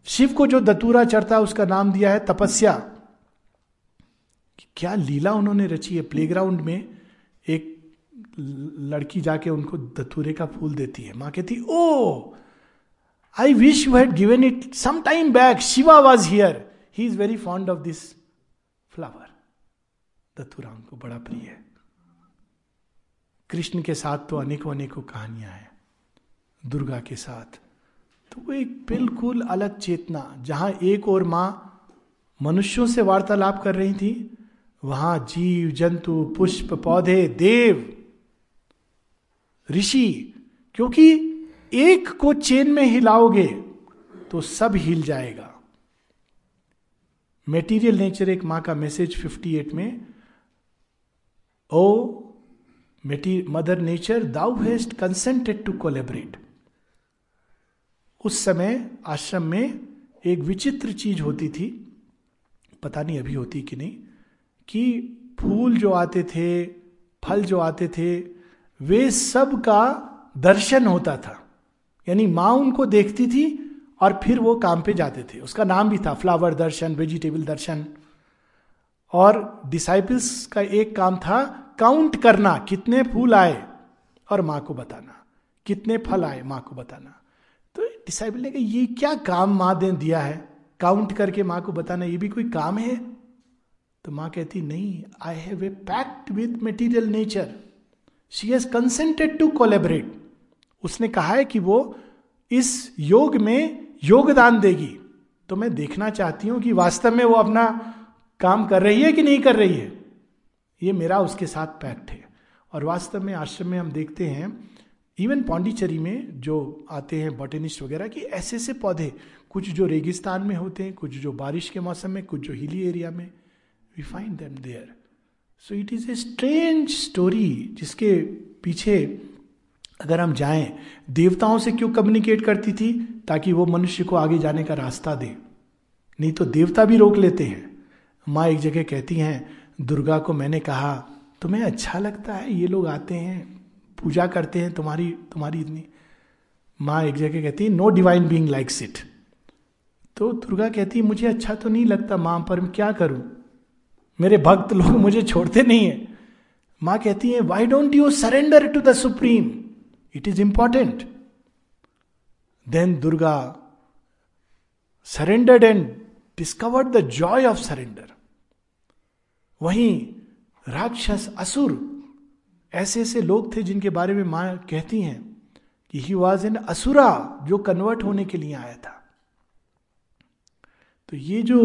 शिव को जो दतूरा चढ़ता है, उसका नाम दिया है तपस्या। क्या लीला उन्होंने रची है? प्लेग्राउंड में एक लड़की जाके उनको दतूरे का फूल देती है। माँ कहती ओ I wish you had given it some time back Shiva was here he is very fond of this flower datura उनको बड़ा प्रिय है कृष्ण के साथ तो अनेकों अनेकों कहानियाँ हैं दुर्गा के साथ तो वो एक बिल्कुल अलग चेतना जहाँ एक और माँ मनुष्यों से वार्तालाप कर रही थी वहाँ जीव जंतु पुष्प पौधे देव ऋषि क्योंकि एक को चेन में हिलाओगे तो सब हिल जाएगा मेटीरियल नेचर एक माँ का मैसेज 58 में O mother nature thou hast consented to collaborate उस समय आश्रम में एक विचित्र चीज़ होती थी, पता नहीं अभी होती कि नहीं, कि फूल जो आते थे, फल जो आते थे, वे सब का दर्शन होता था। यानी माँ उनको देखती थी और फिर वो काम पे जाते थे। उसका नाम भी था फ्लावर दर्शन, वेजिटेबल दर्शन। और डिसाइपल्स का एक काम था काउंट करना, कितने फूल आए और माँ को बताना। कितने फल आए, माँ को बताना। तो डिसाइबल ने कहा, ये क्या काम माँ ने दिया है? काउंट करके माँ को बताना, ये भी कोई काम है? तो माँ कहती, नहीं I have a pact with material nature she has consented to collaborate उसने कहा है कि वो इस योग में योगदान देगी। तो मैं देखना चाहती हूँ कि वास्तव में वो अपना काम कर रही है कि नहीं कर रही है। ये मेरा उसके साथ पैक्ट है। और वास्तव में आश्रम में हम देखते हैं इवन पांडिचेरी में जो आते हैं बॉटेनिस्ट वगैरह, कि ऐसे ऐसे पौधे, कुछ जो रेगिस्तान में होते हैं, कुछ जो बारिश के मौसम में, कुछ जो हिली एरिया में we find them there so it is a strange story जिसके पीछे अगर हम जाएँ, देवताओं से क्यों कम्युनिकेट करती थी? ताकि वो मनुष्य को आगे जाने का रास्ता दे। नहीं तो देवता भी रोक लेते हैं। माँ एक जगह कहती हैं, दुर्गा को मैंने कहा, तुम्हें अच्छा लगता है, ये लोग आते हैं, पूजा करते हैं, तुम्हारी तुम्हारी इतनी माँ एक जगह कहती है no divine being likes it तो दुर्गा कहती, मुझे अच्छा तो नहीं लगता, माँ, पर मैं क्या करूँ? मेरे भक्त लोग मुझे छोड़ते नहीं है। माँ कहती है why don't you surrender to the supreme it is important then Durga surrendered and discovered the joy of surrender वहीं राक्षस असुर ऐसे ऐसे लोग थे जिनके बारे में माँ कहती हैं कि ही वॉज़ एन असुरा जो कन्वर्ट होने के लिए आया था। तो ये जो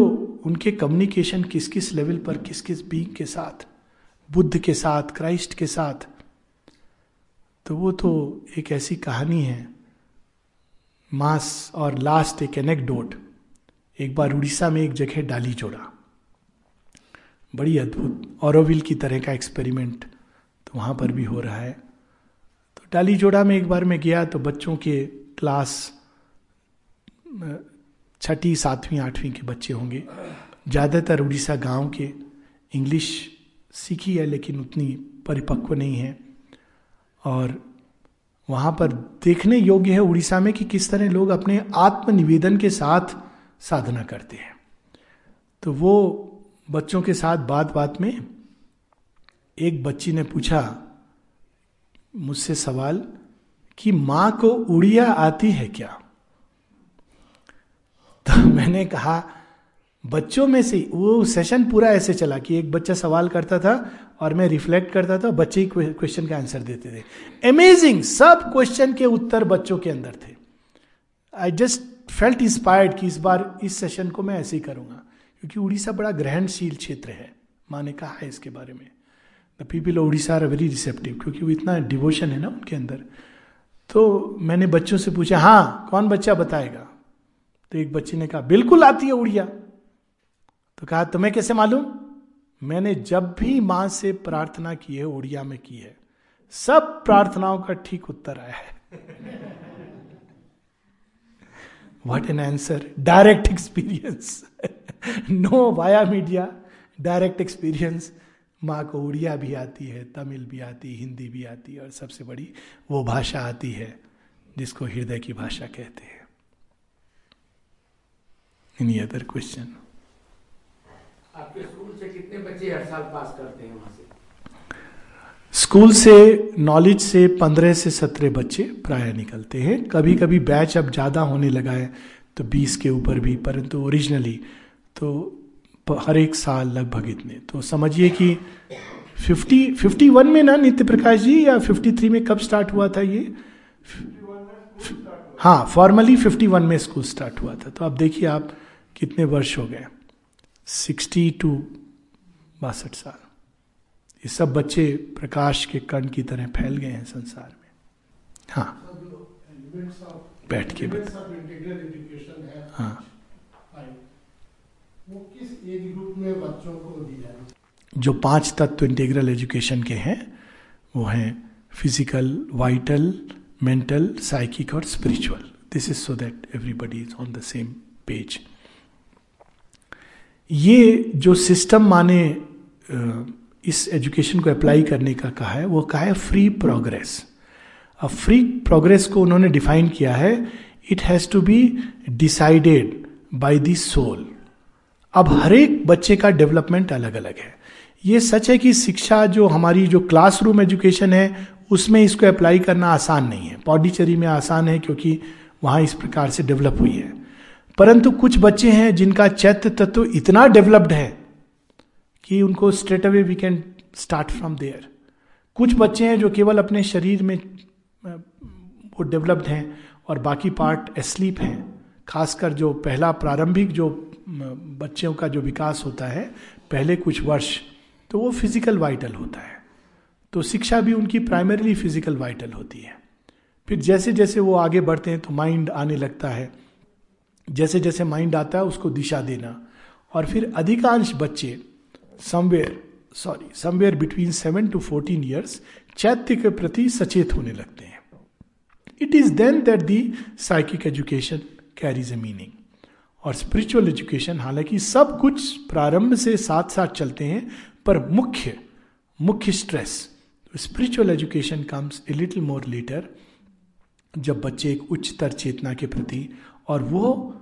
उनके कम्युनिकेशन किस किस लेवल पर किस किस बींग के साथ, बुद्ध के साथ क्राइस्ट के साथ तो वो तो एक ऐसी कहानी है। मास और लास्ट एक एनेक्डोट एक बार उड़ीसा में एक जगह डाली जोड़ा। बड़ी अद्भुत औरविल की तरह का एक्सपेरिमेंट तो वहाँ पर भी हो रहा है। तो डाली जोड़ा में एक बार मैं गया तो बच्चों के क्लास छठी, सातवीं, आठवीं के बच्चे होंगे। ज़्यादातर उड़ीसा गाँव के इंग्लिश सीखी है लेकिन उतनी परिपक्व नहीं है। और वहाँ पर देखने योग्य है उड़ीसा में कि किस तरह लोग अपने आत्मनिवेदन के साथ साधना करते हैं। तो वो बच्चों के साथ बात बात में एक बच्ची ने पूछा, मुझसे सवाल कि माँ को उड़िया आती है क्या? तो [LAUGHS] मैंने कहा, बच्चों में से वो सेशन पूरा ऐसे चला कि एक बच्चा सवाल करता था और मैं रिफ्लेक्ट करता था, बच्चे ही क्वेश्चन का आंसर देते थे। अमेजिंग सब क्वेश्चन के उत्तर बच्चों के अंदर थे। आई जस्ट फेल्ट इंस्पायर्ड कि इस बार, इस सेशन को मैं ऐसे ही करूँगा। क्योंकि उड़ीसा बड़ा ग्रहणशील क्षेत्र है माँ ने कहा है इसके बारे में। The people of Orissa are very receptive क्योंकि वो इतना डिवोशन है ना उनके अंदर। तो मैंने बच्चों से पूछा हाँ कौन बच्चा बताएगा? तो एक बच्चे ने कहा, बिल्कुल आती है उड़िया। तो कहा, तुम्हें कैसे मालूम? मैंने जब भी माँ से प्रार्थना की है उड़िया में की है, सब प्रार्थनाओं का ठीक उत्तर आया है। What an answer direct experience no via media direct experience माँ को उड़िया भी आती है, तमिल भी आती, हिंदी भी आती है, और सबसे बड़ी वो भाषा आती है, जिसको हृदय की भाषा कहते हैं। एनी अदर क्वेश्चन आपके स्कूल से कितने बच्चे हर साल पास करते हैं वहाँ से? स्कूल से नॉलेज से पंद्रह से सत्रह बच्चे प्राय निकलते हैं। कभी कभी बैच अब ज़्यादा होने लगा है तो बीस के ऊपर भी परंतु ओरिजिनली तो हर एक साल लगभग इतने। तो समझिए कि फिफ्टी फिफ्टी वन में ना नित्य प्रकाश जी या फिफ्टी थ्री में कब स्टार्ट हुआ था ये? हाँ फॉर्मली फिफ्टी वन में स्कूल स्टार्ट हुआ था। तो अब देखिए आप कितने वर्ष हो गए। सिक्सटी टू बासठ साल। ये सब बच्चे प्रकाश के कण की तरह फैल गए हैं संसार में। हाँ। बैठ के हाँ। बच्चों को जो पाँच तत्व इंटीग्रल एजुकेशन के हैं, वो हैं फ़िज़िकल वाइटल मेंटल साइकिक और spiritual this is so that everybody is on the same page ये जो सिस्टम माने इस एजुकेशन को अप्लाई करने का कहा है, वो कहा है फ्री प्रोग्रेस अब फ्री प्रोग्रेस को उन्होंने डिफाइन किया है it has to be decided by the soul अब हर एक बच्चे का डेवलपमेंट अलग अलग है. ये सच है कि शिक्षा जो हमारी जो क्लासरूम एजुकेशन है, उसमें इसको अप्लाई करना आसान नहीं है. पौडीचेरी में आसान है क्योंकि वहाँ इस प्रकार से डेवलप हुई है. परंतु कुछ बच्चे हैं जिनका चैत्य तत्व इतना डेवलप्ड है कि उनको straight away we can start from there कुछ बच्चे हैं जो केवल अपने शरीर में वो डेवलप्ड हैं और बाकी पार्ट एस्लीप हैं। खासकर जो पहला प्रारंभिक जो बच्चों का जो विकास होता है, पहले कुछ वर्ष तो वो फ़िज़िकल वाइटल होता है। तो शिक्षा भी उनकी प्राइमरीली फ़िज़िकल वाइटल होती है। फिर जैसे जैसे वो आगे बढ़ते हैं तो माइंड आने लगता है। जैसे जैसे माइंड आता है, उसको दिशा देना। और फिर अधिकांश बच्चे somewhere sorry somewhere between seven to fourteen years चैत्य के प्रति सचेत होने लगते हैं। It is then that the psychic education carries a meaning और स्पिरिचुअल एजुकेशन हालाँकि सब कुछ प्रारंभ से साथ साथ चलते हैं, पर मुख्य मुख्य stress spiritual education comes a little more later जब बच्चे एक उच्चतर चेतना के प्रति और वो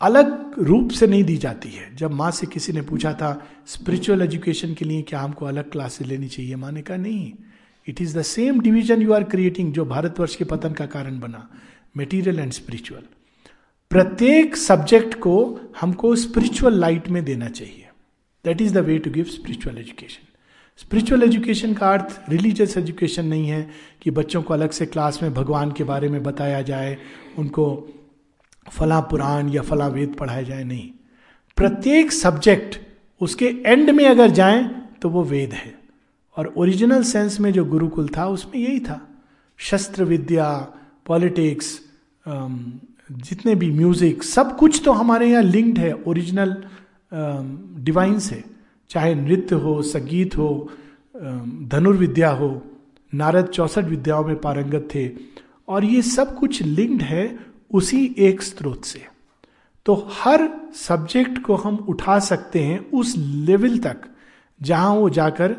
अलग रूप से नहीं दी जाती है। जब माँ से किसी ने पूछा था स्पिरिचुअल एजुकेशन के लिए क्या हमको अलग क्लासेस लेनी चाहिए? माँ ने कहा, नहीं। It is the same division you are creating जो भारतवर्ष के पतन का कारण बना। मेटीरियल एंड स्पिरिचुअल प्रत्येक सब्जेक्ट को हमको स्पिरिचुअल लाइट में देना चाहिए। That is the way to give spiritual education spiritual education का अर्थ रिलीजियस एजुकेशन नहीं है कि बच्चों को अलग से क्लास में भगवान के बारे में बताया जाए, उनको फला पुराण या फला वेद पढ़ाए जाए, नहीं। प्रत्येक सब्जेक्ट उसके एंड में अगर जाए तो वो वेद है। और ओरिजिनल सेंस में जो गुरुकुल था, उसमें यही था। शस्त्र विद्या पॉलिटिक्स जितने भी म्यूज़िक सब कुछ तो हमारे यहाँ लिंक्ड है ओरिजिनल डिवाइन से चाहे नृत्य हो, संगीत हो धनुर्विद्या हो, नारद चौसठ विद्याओं में पारंगत थे। और ये सब कुछ लिंक्ड है उसी एक स्रोत से। तो हर सब्जेक्ट को हम उठा सकते हैं उस लेवल तक, जहाँ वो जाकर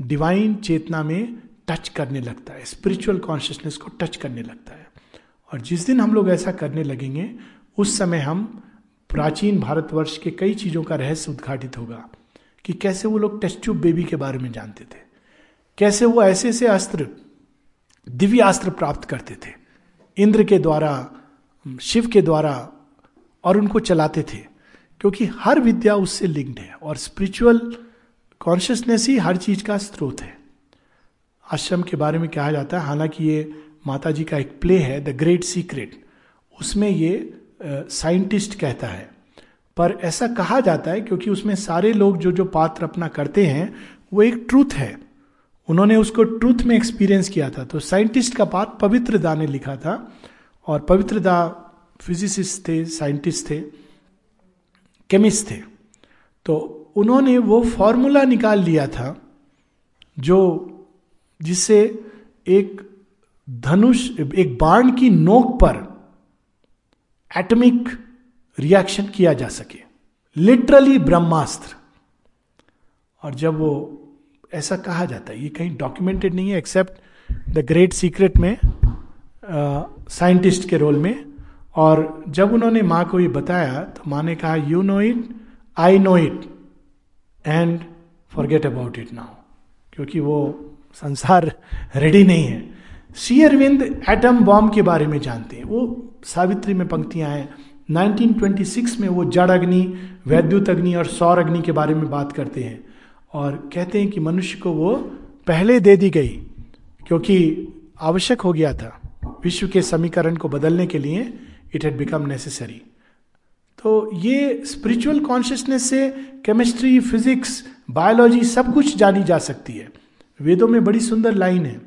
डिवाइन चेतना में टच करने लगता है स्पिरिचुअल कॉन्शियसनेस को टच करने लगता है। और जिस दिन हम लोग ऐसा करने लगेंगे, उस समय हम प्राचीन भारतवर्ष के कई चीज़ों का रहस्य उद्घाटित होगा कि कैसे वो लोग टेस्ट ट्यूब बेबी के बारे में जानते थे। कैसे वो ऐसे ऐसे अस्त्र, दिव्य अस्त्र प्राप्त करते थे। इंद्र के द्वारा शिव के द्वारा और उनको चलाते थे क्योंकि हर विद्या उससे लिंक्ड है और स्पिरिचुअल कॉन्शियसनेस ही हर चीज़ का स्रोत है। आश्रम के बारे में कहा जाता है हालाँकि ये माता जी का एक प्ले है द ग्रेट सीक्रेट उसमें ये साइंटिस्ट uh, कहता है। पर ऐसा कहा जाता है क्योंकि उसमें सारे लोग जो जो पात्र अपना करते हैं वो एक ट्रूथ है। उन्होंने उसको ट्रूथ में एक्सपीरियंस किया था। तो साइंटिस्ट का पात्र पवित्र दा ने लिखा था। और पवित्र दा फिजिसिस्ट थे साइंटिस्ट थे केमिस्ट थे। तो उन्होंने वो फॉर्मूला निकाल लिया था, जो जिससे एक धनुष, एक बाण की नोक पर एटमिक रिएक्शन किया जा सके। लिटरली ब्रह्मास्त्र। और जब वो ऐसा कहा जाता है, ये कहीं डॉक्यूमेंटेड नहीं है एक्सेप्ट द ग्रेट सीक्रेट में साइंटिस्ट के रोल में, और जब उन्होंने माँ को ये बताया तो माँ ने कहा you know it I know it and forget about it now क्योंकि वो संसार रेडी नहीं है। सी अरविंद एटम बॉम्ब के बारे में जानते हैं। वो सावित्री में पंक्तियाँ हैं। 1926 में वो जड़ अग्नि, वैद्युत अग्नि और सौर अग्नि के बारे में बात करते हैं। और कहते हैं कि मनुष्य को वो पहले दे दी गई, क्योंकि आवश्यक हो गया था। विश्व के समीकरण को बदलने के लिए इट हैड बिकम नेसेसरी तो ये स्पिरिचुअल कॉन्शियसनेस से केमिस्ट्री फिजिक्स बायोलॉजी सब कुछ जानी जा सकती है। वेदों में बड़ी सुंदर लाइन है।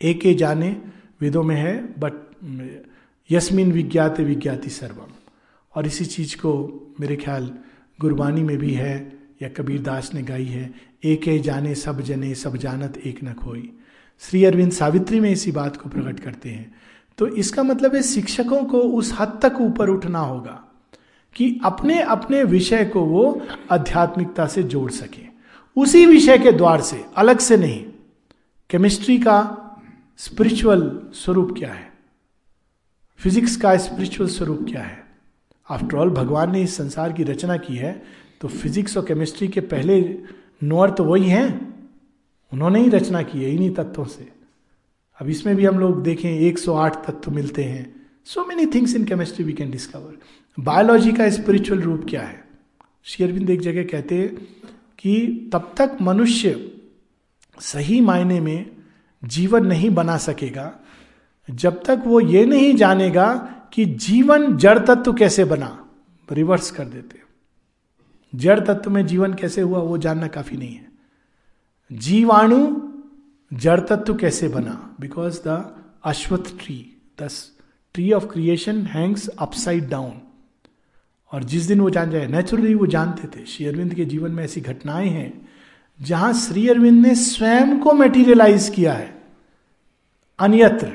एक जाने वेदों में है बट यस्मिन विज्ञात विज्ञाति सर्वम। और इसी चीज़ को मेरे ख्याल गुरबानी में भी है या कबीर दास ने गाई है, एक जाने सब जने सब जानत एक न खोई। श्री अरविंद सावित्री में इसी बात को प्रकट करते हैं। तो इसका मतलब है शिक्षकों को उस हद तक ऊपर उठना होगा कि अपने अपने विषय को वो आध्यात्मिकता से जोड़ सके। उसी विषय के द्वार से, अलग से नहीं केमिस्ट्री का स्पिरिचुअल स्वरूप क्या है? फिजिक्स का स्पिरिचुअल स्वरूप क्या है? आफ्टर ऑल भगवान ने इस संसार की रचना की है तो फिजिक्स और केमिस्ट्री के पहले नोअर तो वही हैं। उन्होंने ही रचना की है इन्हीं तत्वों से। अब इसमें भी हम लोग देखें 108 तत्व मिलते हैं। So many things in chemistry we can discover biology का स्पिरिचुअल रूप क्या है? शेयरबिंद एक जगह कहते हैं कि तब तक मनुष्य सही मायने में जीवन नहीं बना सकेगा, जब तक वो ये नहीं जानेगा कि जीवन जड़ तत्व कैसे बना। रिवर्स कर देते जड़ तत्व में जीवन कैसे हुआ वो जानना काफ़ी नहीं है। जीवाणु जड़ तत्व कैसे बना? Because the Ashvattha tree the tree of creation hangs upside down और जिस दिन वो जान जाए नेचुरली वो जानते थे, श्री अरविंद के जीवन में ऐसी घटनाएँ हैं, जहाँ श्री अरविंद ने स्वयं को मेटीरियलाइज किया है। अन्यत्र,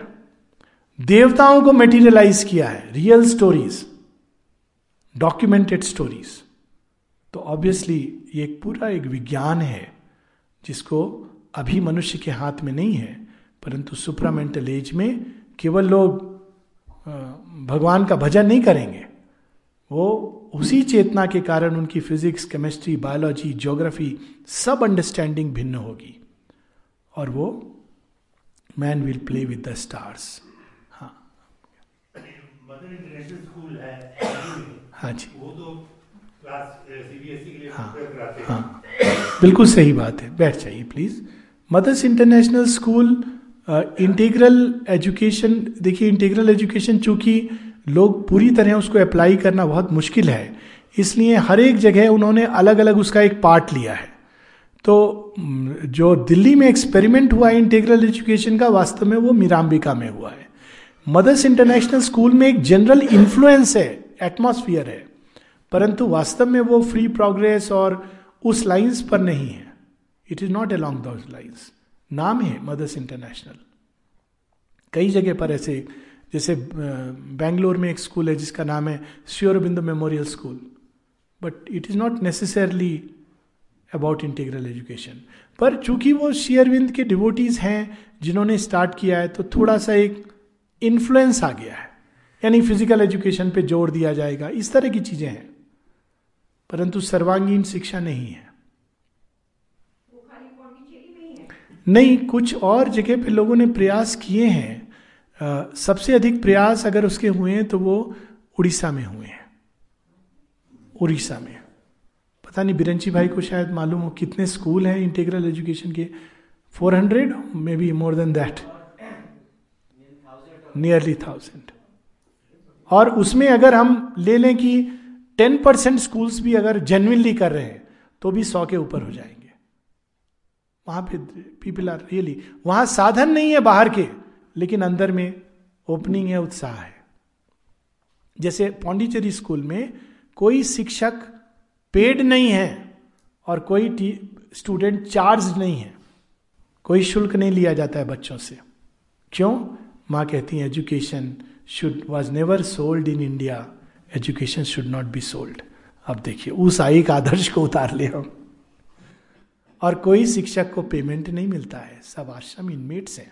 देवताओं को मेटीरियलाइज किया है रियल स्टोरीज डॉक्यूमेंटेड स्टोरीज तो ऑब्वियसली ये एक पूरा एक विज्ञान है। जिसको अभी मनुष्य के हाथ में नहीं है परंतु सुप्रामेंटल एज में केवल लोग भगवान का भजन नहीं करेंगे। वो उसी चेतना के कारण उनकी फिजिक्स केमिस्ट्री बायोलॉजी ज्योग्राफी सब अंडरस्टैंडिंग भिन्न होगी। और वो man will play with the stars हाँ। हाँ जी। वो तो हाँ हाँ। बिल्कुल सही बात है। बैठ जाइए please mother's international school integral education देखिए इंटीग्रल एजुकेशन चूँकि लोग पूरी तरह उसको अप्लाई करना बहुत मुश्किल है इसलिए हर एक जगह उन्होंने अलग अलग उसका एक पार्ट लिया है। तो जो दिल्ली में एक्सपेरिमेंट हुआ है इंटीग्रल एजुकेशन का वास्तव में वो मीराम्बिका में हुआ है। मदर्स इंटरनेशनल स्कूल में एक जनरल इन्फ्लुएंस है एटमोस्फियर है। परंतु वास्तव में वो फ्री प्रोग्रेस और उस लाइंस पर नहीं है। It is not along those lines नाम है मदर्स इंटरनेशनल कई जगह पर ऐसे, जैसे बेंगलोर में एक स्कूल है जिसका नाम है Sri Aurobindo memorial school but it is not necessarily about integral education पर चूँकि वो शेयरविंद के डिवोटीज हैं, जिन्होंने स्टार्ट किया है तो थोड़ा सा एक इन्फ्लुएंस आ गया है। यानी फ़िज़िकल एजुकेशन पे ज़ोर दिया जाएगा। इस तरह की चीज़ें हैं। परंतु सर्वांगीण शिक्षा नहीं है। नहीं कुछ और जगह पे लोगों ने प्रयास किए हैं। सबसे अधिक प्रयास अगर उसके हुए हैं तो वो उड़ीसा में हुए हैं। उड़ीसा में। पता नहीं बिरंची भाई को शायद मालूम हो कितने स्कूल हैं इंटीग्रल एजुकेशन के। 400 hundred? Maybe more than that nearly thousand और उसमें अगर हम ले लें कि टेन परसेंट स्कूल्स भी अगर जेन्यनली कर रहे हैं तो भी सौ के ऊपर हो जाएँगे। वहाँ पे पीपल आर रियली वहाँ साधन नहीं है बाहर के, लेकिन अंदर में ओपनिंग है, उत्साह है। जैसे पौंडीचेरी स्कूल में कोई शिक्षक पेड नहीं है और कोई स्टूडेंट चार्ज नहीं है। कोई शुल्क नहीं लिया जाता है बच्चों से। क्यों? माँ कहती है education should was never sold in India education should not be sold अब देखिए, उस एक आदर्श को उतार ले हम। और कोई शिक्षक को पेमेंट नहीं मिलता है। सब आश्रम इनमेट्स हैं।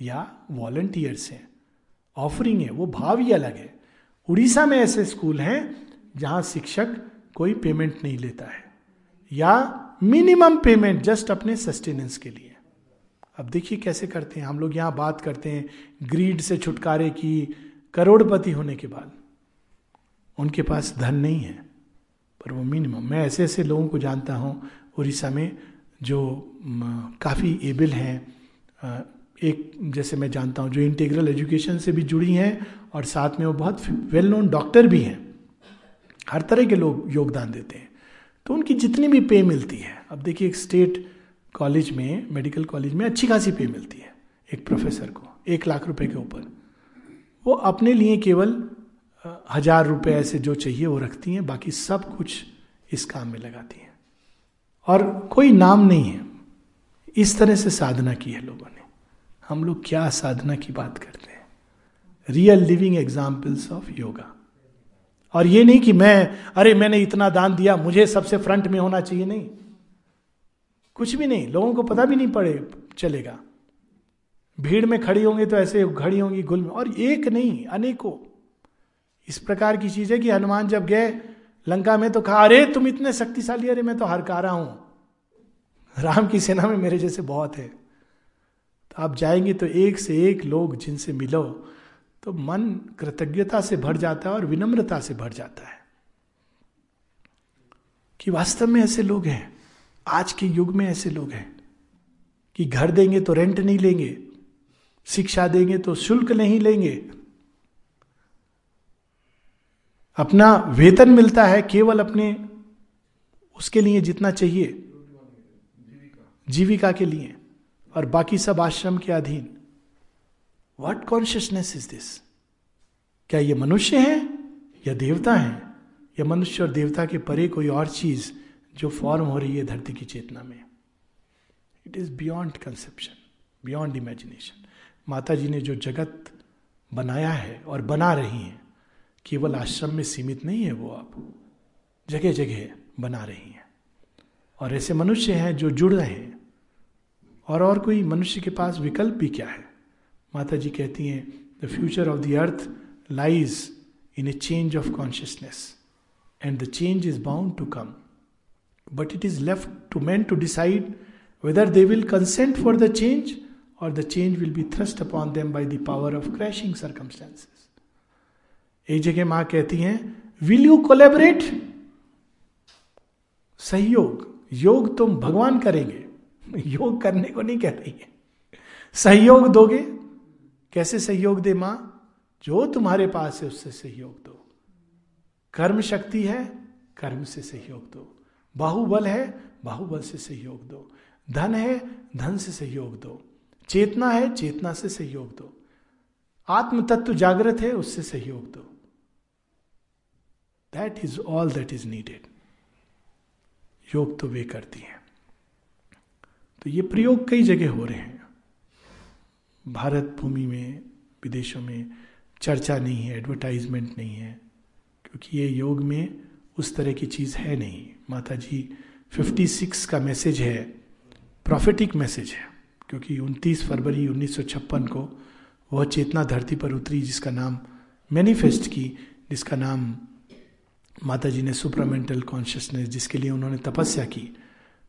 या वॉलंटियर्स हैं। ऑफरिंग है, वो भाव ही अलग है। उड़ीसा में ऐसे स्कूल हैं, जहाँ शिक्षक कोई पेमेंट नहीं लेता है। या मिनिमम पेमेंट जस्ट अपने सस्टेनेंस के लिए। अब देखिए कैसे करते हैं। हम लोग यहाँ बात करते हैं। ग्रीड से छुटकारे की, करोड़पति होने के बाद। उनके पास धन नहीं है, पर वो मिनिमम मैं ऐसे ऐसे लोगों को जानता हूँ उड़ीसा में जो काफ़ी एबल हैं एक जैसे मैं जानता हूँ जो इंटीग्रल एजुकेशन से भी जुड़ी हैं और साथ में वो बहुत वेल नोन डॉक्टर भी हैं। हर तरह के लोग योगदान देते हैं। तो उनकी जितनी भी पे मिलती है, अब देखिए एक स्टेट कॉलेज में मेडिकल कॉलेज में अच्छी खासी पे मिलती है, एक प्रोफेसर को, एक लाख रुपए के ऊपर। वो अपने लिए केवल हज़ार रुपए ऐसे जो चाहिए वो रखती हैं, बाकी सब कुछ इस काम में लगाती हैं। और कोई नाम नहीं है। इस तरह से साधना की है लोगों ने। हम लोग क्या साधना की बात करते हैं? Real living examples of yoga और ये नहीं कि मैं, अरे मैंने इतना दान दिया, मुझे सबसे फ्रंट में होना चाहिए, नहीं। कुछ भी नहीं, लोगों को पता भी नहीं पड़े, चलेगा। भीड़ में खड़ी होंगे तो ऐसे खड़ी होंगी, गुल में, और एक नहीं, अनेकों। इस प्रकार की चीज़ है कि हनुमान जब गए, लंका में तो कहा, अरे, तुम इतने शक्तिशाली, अरे, मैं तो हरकारा हूँ। राम की सेना में मेरे जैसे बहुत है। तो आप जाएँगे तो एक से एक लोग जिनसे मिलो तो मन कृतज्ञता से भर जाता है और विनम्रता से भर जाता है। कि वास्तव में ऐसे लोग हैं, आज के युग में ऐसे लोग हैं, कि घर देंगे तो रेंट नहीं लेंगे, शिक्षा देंगे तो शुल्क नहीं लेंगे अपना वेतन मिलता है केवल अपने, उसके लिए जितना चाहिए। जीविका के लिए। और बाकी सब आश्रम के अधीन। वट कॉन्शियसनेस इज़ दिस क्या ये मनुष्य है या देवता है? या मनुष्य और देवता के परे कोई और चीज़ जो फॉर्म हो रही है धरती की चेतना में? It is beyond conception beyond imagination माता जी ने जो जगत बनाया है और बना रही हैं केवल आश्रम में सीमित नहीं है वो अब जगह जगह बना रही हैं। और ऐसे मनुष्य हैं जो जुड़ रहे हैं। और और कोई मनुष्य के पास विकल्प भी क्या है? माता जी कहती हैं the future of the earth lies in a change of consciousness and the change is bound to come but it is left to man to decide whether they will consent for the change और the change will be thrust upon them by the power of crashing circumstances एक जगह माँ कहती हैं विल यू कोलेबरेट सहयोग, योग तुम भगवान करेंगे। [LAUGHS] योग करने को नहीं कह रही है। सहयोग दोगे? कैसे सहयोग दे माँ? जो तुम्हारे पास है उससे सहयोग दो। कर्म शक्ति है, कर्म से सहयोग दो। बाहुबल है, बाहुबल से सहयोग दो। धन है, धन से सहयोग दो। चेतना है, चेतना से सहयोग दो। आत्म तत्व जागृत है, उससे सहयोग दो। That is all that is needed yoga तो वे करती हैं। तो ये प्रयोग कई जगह हो रहे हैं। भारत भूमि में, विदेशों में चर्चा नहीं है एडवर्टाइजमेंट नहीं है, क्योंकि ये योग में उस तरह की चीज़ है नहीं। माता जी 56 का मैसेज है प्रॉफिटिक मैसेज है, क्योंकि 29 फरवरी 1956 को वह चेतना धरती पर उतरी जिसका नाम मैनिफेस्ट की, जिसका नाम माता जी ने सुपरामेंटल कॉन्शियसनेस जिसके लिए उन्होंने तपस्या की।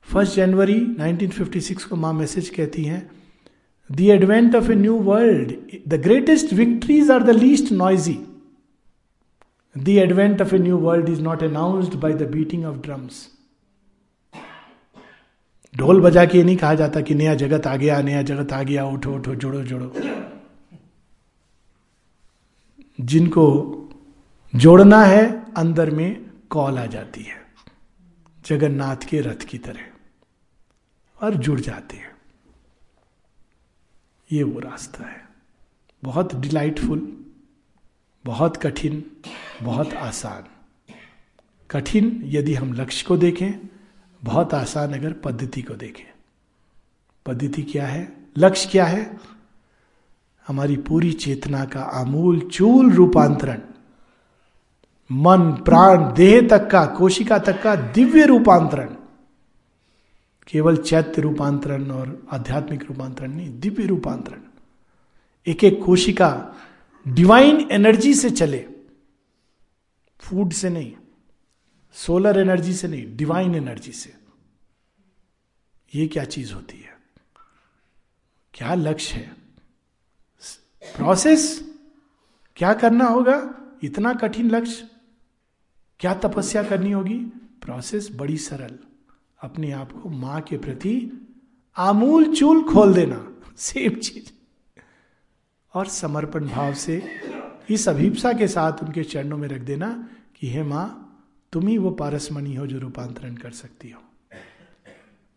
फ़र्स्ट जनवरी 1956 को माँ मैसेज कहती हैं the advent of a new world the greatest victories are the least noisy the advent of a new world is not announced by the beating of drums ढोल बजा के नहीं कहा जाता कि नया जगत आ गया, नया जगत आ गया, उठो उठो, जोड़ो जोड़ो। जिनको जोड़ना है अंदर में कॉल आ जाती है। जगन्नाथ के रथ की तरह। और जुड़ जाते हैं। ये वो रास्ता है। बहुत डिलाइटफुल बहुत कठिन, बहुत आसान। कठिन यदि हम लक्ष्य को देखें, बहुत आसान अगर पद्धति को देखें। पद्धति क्या है? लक्ष्य क्या है? हमारी पूरी चेतना का आमूल चूल रूपांतरण। मन, प्राण, देह तक का, कोशिका तक का दिव्य रूपांतरण। केवल चैत्य रूपांतरण और आध्यात्मिक रूपांतरण नहीं, दिव्य रूपांतरण। एक एक कोशिका डिवाइन एनर्जी से चले। फ़ूड से नहीं सोलर एनर्जी से नहीं डिवाइन एनर्जी से। ये क्या चीज़ होती है? क्या लक्ष्य है? प्रोसेस क्या करना होगा? इतना कठिन लक्ष्य? क्या तपस्या करनी होगी? प्रोसेस बड़ी सरल। अपने आप को माँ के प्रति आमूल चूल खोल देना। सेम चीज़। और समर्पण भाव से इस अभिप्सा के साथ उनके चरणों में रख देना कि, हे माँ, तुम ही वो पारसमणि हो जो रूपांतरण कर सकती हो।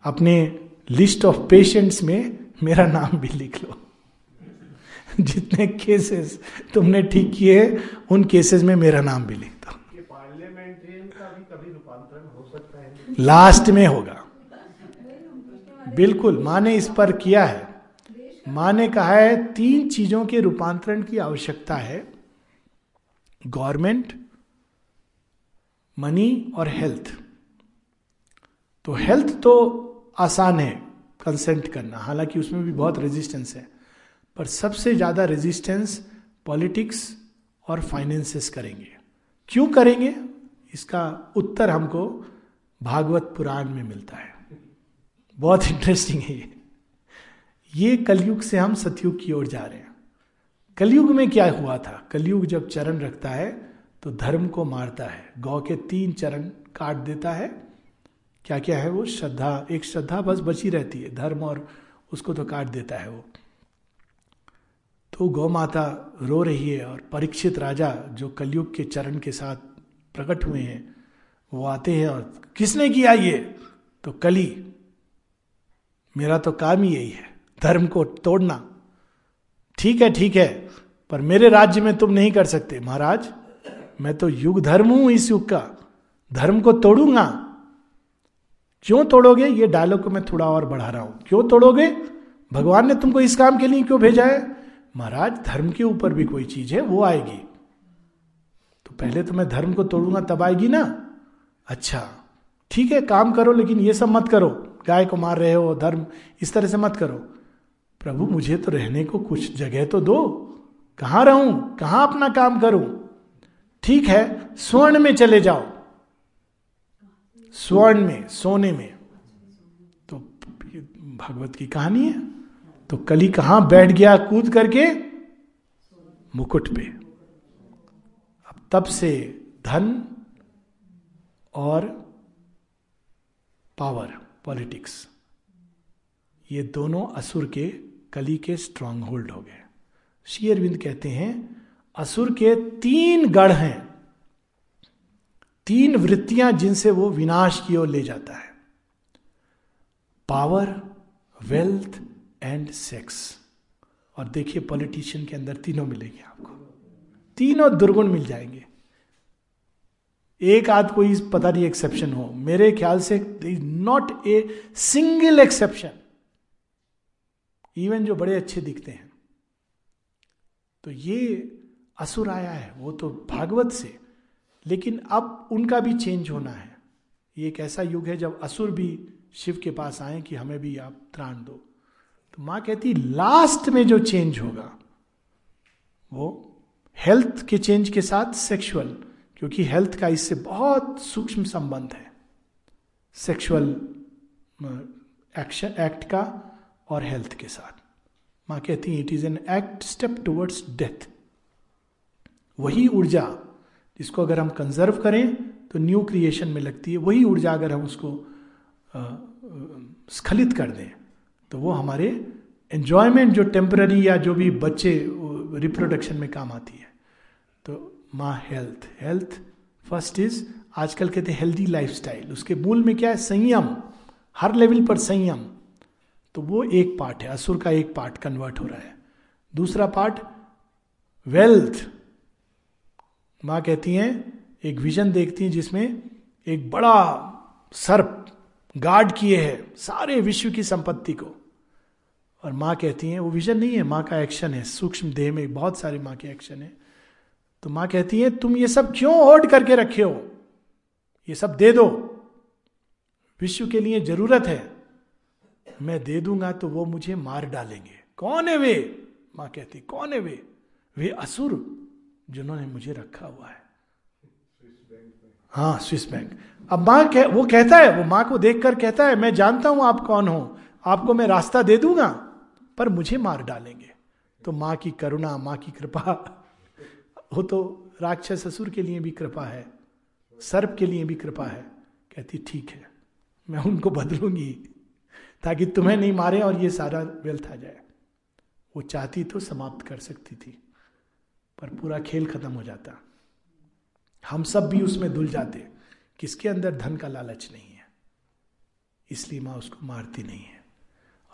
अपने लिस्ट ऑफ़ पेशेंट्स में मेरा नाम भी लिख लो। जितने केसेस तुमने ठीक किए उन केसेस में मेरा नाम भी लिख लास्ट में होगा। बिल्कुल माँ ने इस पर किया है। माँ ने कहा है, तीन चीज़ों के रूपांतरण की आवश्यकता है। गवर्नमेंट, मनी और हेल्थ। तो हेल्थ तो आसान है कंसेंट करना, हालाँकि उसमें भी बहुत रेजिस्टेंस है। पर सबसे ज़्यादा रेजिस्टेंस पॉलिटिक्स और फाइनेंसेस करेंगे। क्यों करेंगे? इसका उत्तर हमको भागवत पुराण में मिलता है। बहुत इंटरेस्टिंग है ये। ये कलयुग से हम सतयुग की ओर जा रहे हैं। कलयुग में क्या हुआ था? कलयुग जब चरण रखता है तो धर्म को मारता है। गौ के तीन चरण काट देता है। क्या क्या है वो? श्रद्धा। एक श्रद्धा बस बची रहती है, धर्म और उसको तो काट देता है वो। तो गौ माता रो रही है और परीक्षित राजा जो कलयुग के चरण के साथ प्रकट हुए हैं वो आते हैं और किसने किया ये? तो कली। मेरा तो काम ही यही है, धर्म को तोड़ना। ठीक है ठीक है, पर मेरे राज्य में तुम नहीं कर सकते। महाराज, मैं तो युग धर्म हूँ इस युग का। धर्म को तोड़ूँगा। क्यों तोड़ोगे? ये डायलॉग को मैं थोड़ा और बढ़ा रहा हूँ। क्यों तोड़ोगे? भगवान ने तुमको इस काम के लिए क्यों भेजा है? महाराज, धर्म के ऊपर भी कोई चीज़ है, वो आएगी। तो पहले तो मैं धर्म को तोड़ूँगा, तब आएगी ना। अच्छा ठीक है, काम करो, लेकिन ये सब मत करो। गाय को मार रहे हो, धर्म, इस तरह से मत करो। प्रभु, मुझे तो रहने को कुछ जगह तो दो। कहाँ रहूँ? कहाँ अपना काम करूँ? ठीक है, स्वर्ण में चले जाओ। स्वर्ण में, सोने में। तो भगवत की कहानी है। तो कली कहाँ बैठ गया कूद करके? मुकुट पे। अब तब से धन और पावर पॉलिटिक्स ये दोनों असुर के कली के स्ट्रांग होल्ड हो गए। श्री अरविंद कहते हैं, असुर के तीन गढ़ हैं। तीन वृत्तियाँ जिनसे वो विनाश की ओर ले जाता है। पावर वेल्थ एंड सेक्स और देखिए पॉलिटिशियन के अंदर तीनों मिलेंगे आपको। तीनों दुर्गुण मिल जाएँगे। एक आध कोई पता नहीं एक्सेप्शन हो। मेरे ख्याल से is not a single exception even जो बड़े अच्छे दिखते हैं। तो ये असुर आया है, वो तो भागवत से। लेकिन अब उनका भी चेंज होना है। ये एक ऐसा युग है जब असुर भी शिव के पास आए कि हमें भी आप त्राण दो। तो माँ कहती लास्ट में जो चेंज होगा, वो हेल्थ के चेंज के साथ सेक्सुअल क्योंकि हेल्थ का इससे बहुत सूक्ष्म संबंध है। सेक्सुअल एक्शन एक्ट का और हेल्थ के साथ। माँ कहती है it is an act step towards death वही ऊर्जा जिसको अगर हम कंजर्व करें तो न्यू क्रिएशन में लगती है। वही ऊर्जा अगर हम उसको स्खलित कर दें तो वो हमारे एंजॉयमेंट जो टेम्पररी या जो भी बच्चे रिप्रोडक्शन में काम आती है। तो माँ हेल्थ। हेल्थ फ़र्स्ट इज़ आजकल कहते हैं हेल्दी लाइफ उसके मूल में क्या है? संयम। हर लेवल पर संयम। तो वो एक पार्ट है। असुर का एक पार्ट कन्वर्ट हो रहा है। दूसरा पार्ट वेल्थ माँ कहती हैं, एक विजन देखती हैं जिसमें एक बड़ा सर्प गार्ड किए है सारे विश्व की संपत्ति को। और माँ कहती हैं, वो विजन नहीं है। माँ का एक्शन है। सूक्ष्म देह में बहुत सारे माँ के एक्शन है। तो माँ कहती है तुम ये सब क्यों होल्ड करके रखे हो? ये सब दे दो। विश्व के लिए ज़रूरत है। मैं दे दूँगा तो वो मुझे मार डालेंगे। कौन है वे? माँ कहती कौन है वे? वे असुर जिन्होंने मुझे रखा हुआ है। हाँ स्विस बैंक। अब माँ कह, वो कहता है वो माँ को देखकर कहता है मैं जानता हूँ आप कौन हो। आपको मैं रास्ता दे दूँगा पर मुझे मार डालेंगे। तो माँ की करुणा माँ की कृपा वो तो राक्षस ससुर के लिए भी कृपा है, सर्प के लिए भी कृपा है। कहती, ठीक है, मैं उनको बदलूँगी ताकि तुम्हें नहीं मारे और ये सारा वेल्थ आ जाए। वो चाहती तो समाप्त कर सकती थी, पर पूरा खेल खत्म हो जाता। हम सब भी उसमें धुल जाते, किसके अंदर धन का लालच नहीं है। इसलिए माँ उसको मारती नहीं है।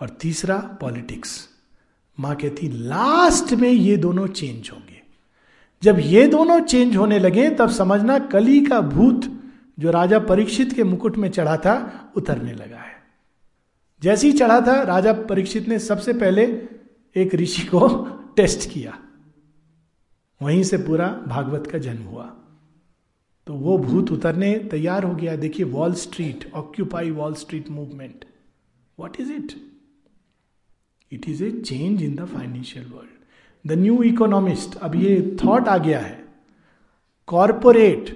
और तीसरा, पॉलिटिक्स। माँ कहती, लास्ट में ये दोनों चेंज होंगे। जब ये दोनों चेंज होने लगे, तब समझना कली का भूत जो राजा परीक्षित के मुकुट में चढ़ा था, उतरने लगा है। जैसे ही चढ़ा था, राजा परीक्षित ने सबसे पहले एक ऋषि को [LAUGHS] टेस्ट किया। वहीं से पूरा भागवत का जन्म हुआ। तो वो भूत उतरने तैयार हो गया। देखिए wall street occupy wall street movement what is it it is a change in the financial world the new economist अब ये थॉट आ गया है। कॉरपोरेट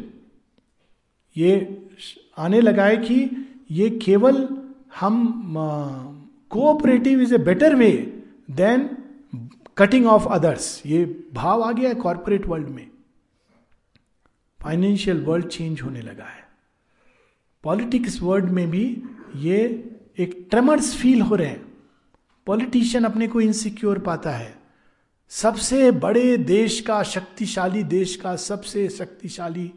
ये आने लगा है कि ये केवल हम cooperative is a better way than cutting off others ये भाव आ गया है कॉरपोरेट वर्ल्ड में। फाइनेंशियल वर्ल्ड चेंज होने लगा है। पॉलिटिक्स वर्ल्ड में भी ये एक ट्रेमर्स फील हो रहे हैं। पॉलिटिशियन अपने को इनसिक्योर पाता है। सबसे बड़े देश का, शक्तिशाली देश का सबसे शक्तिशाली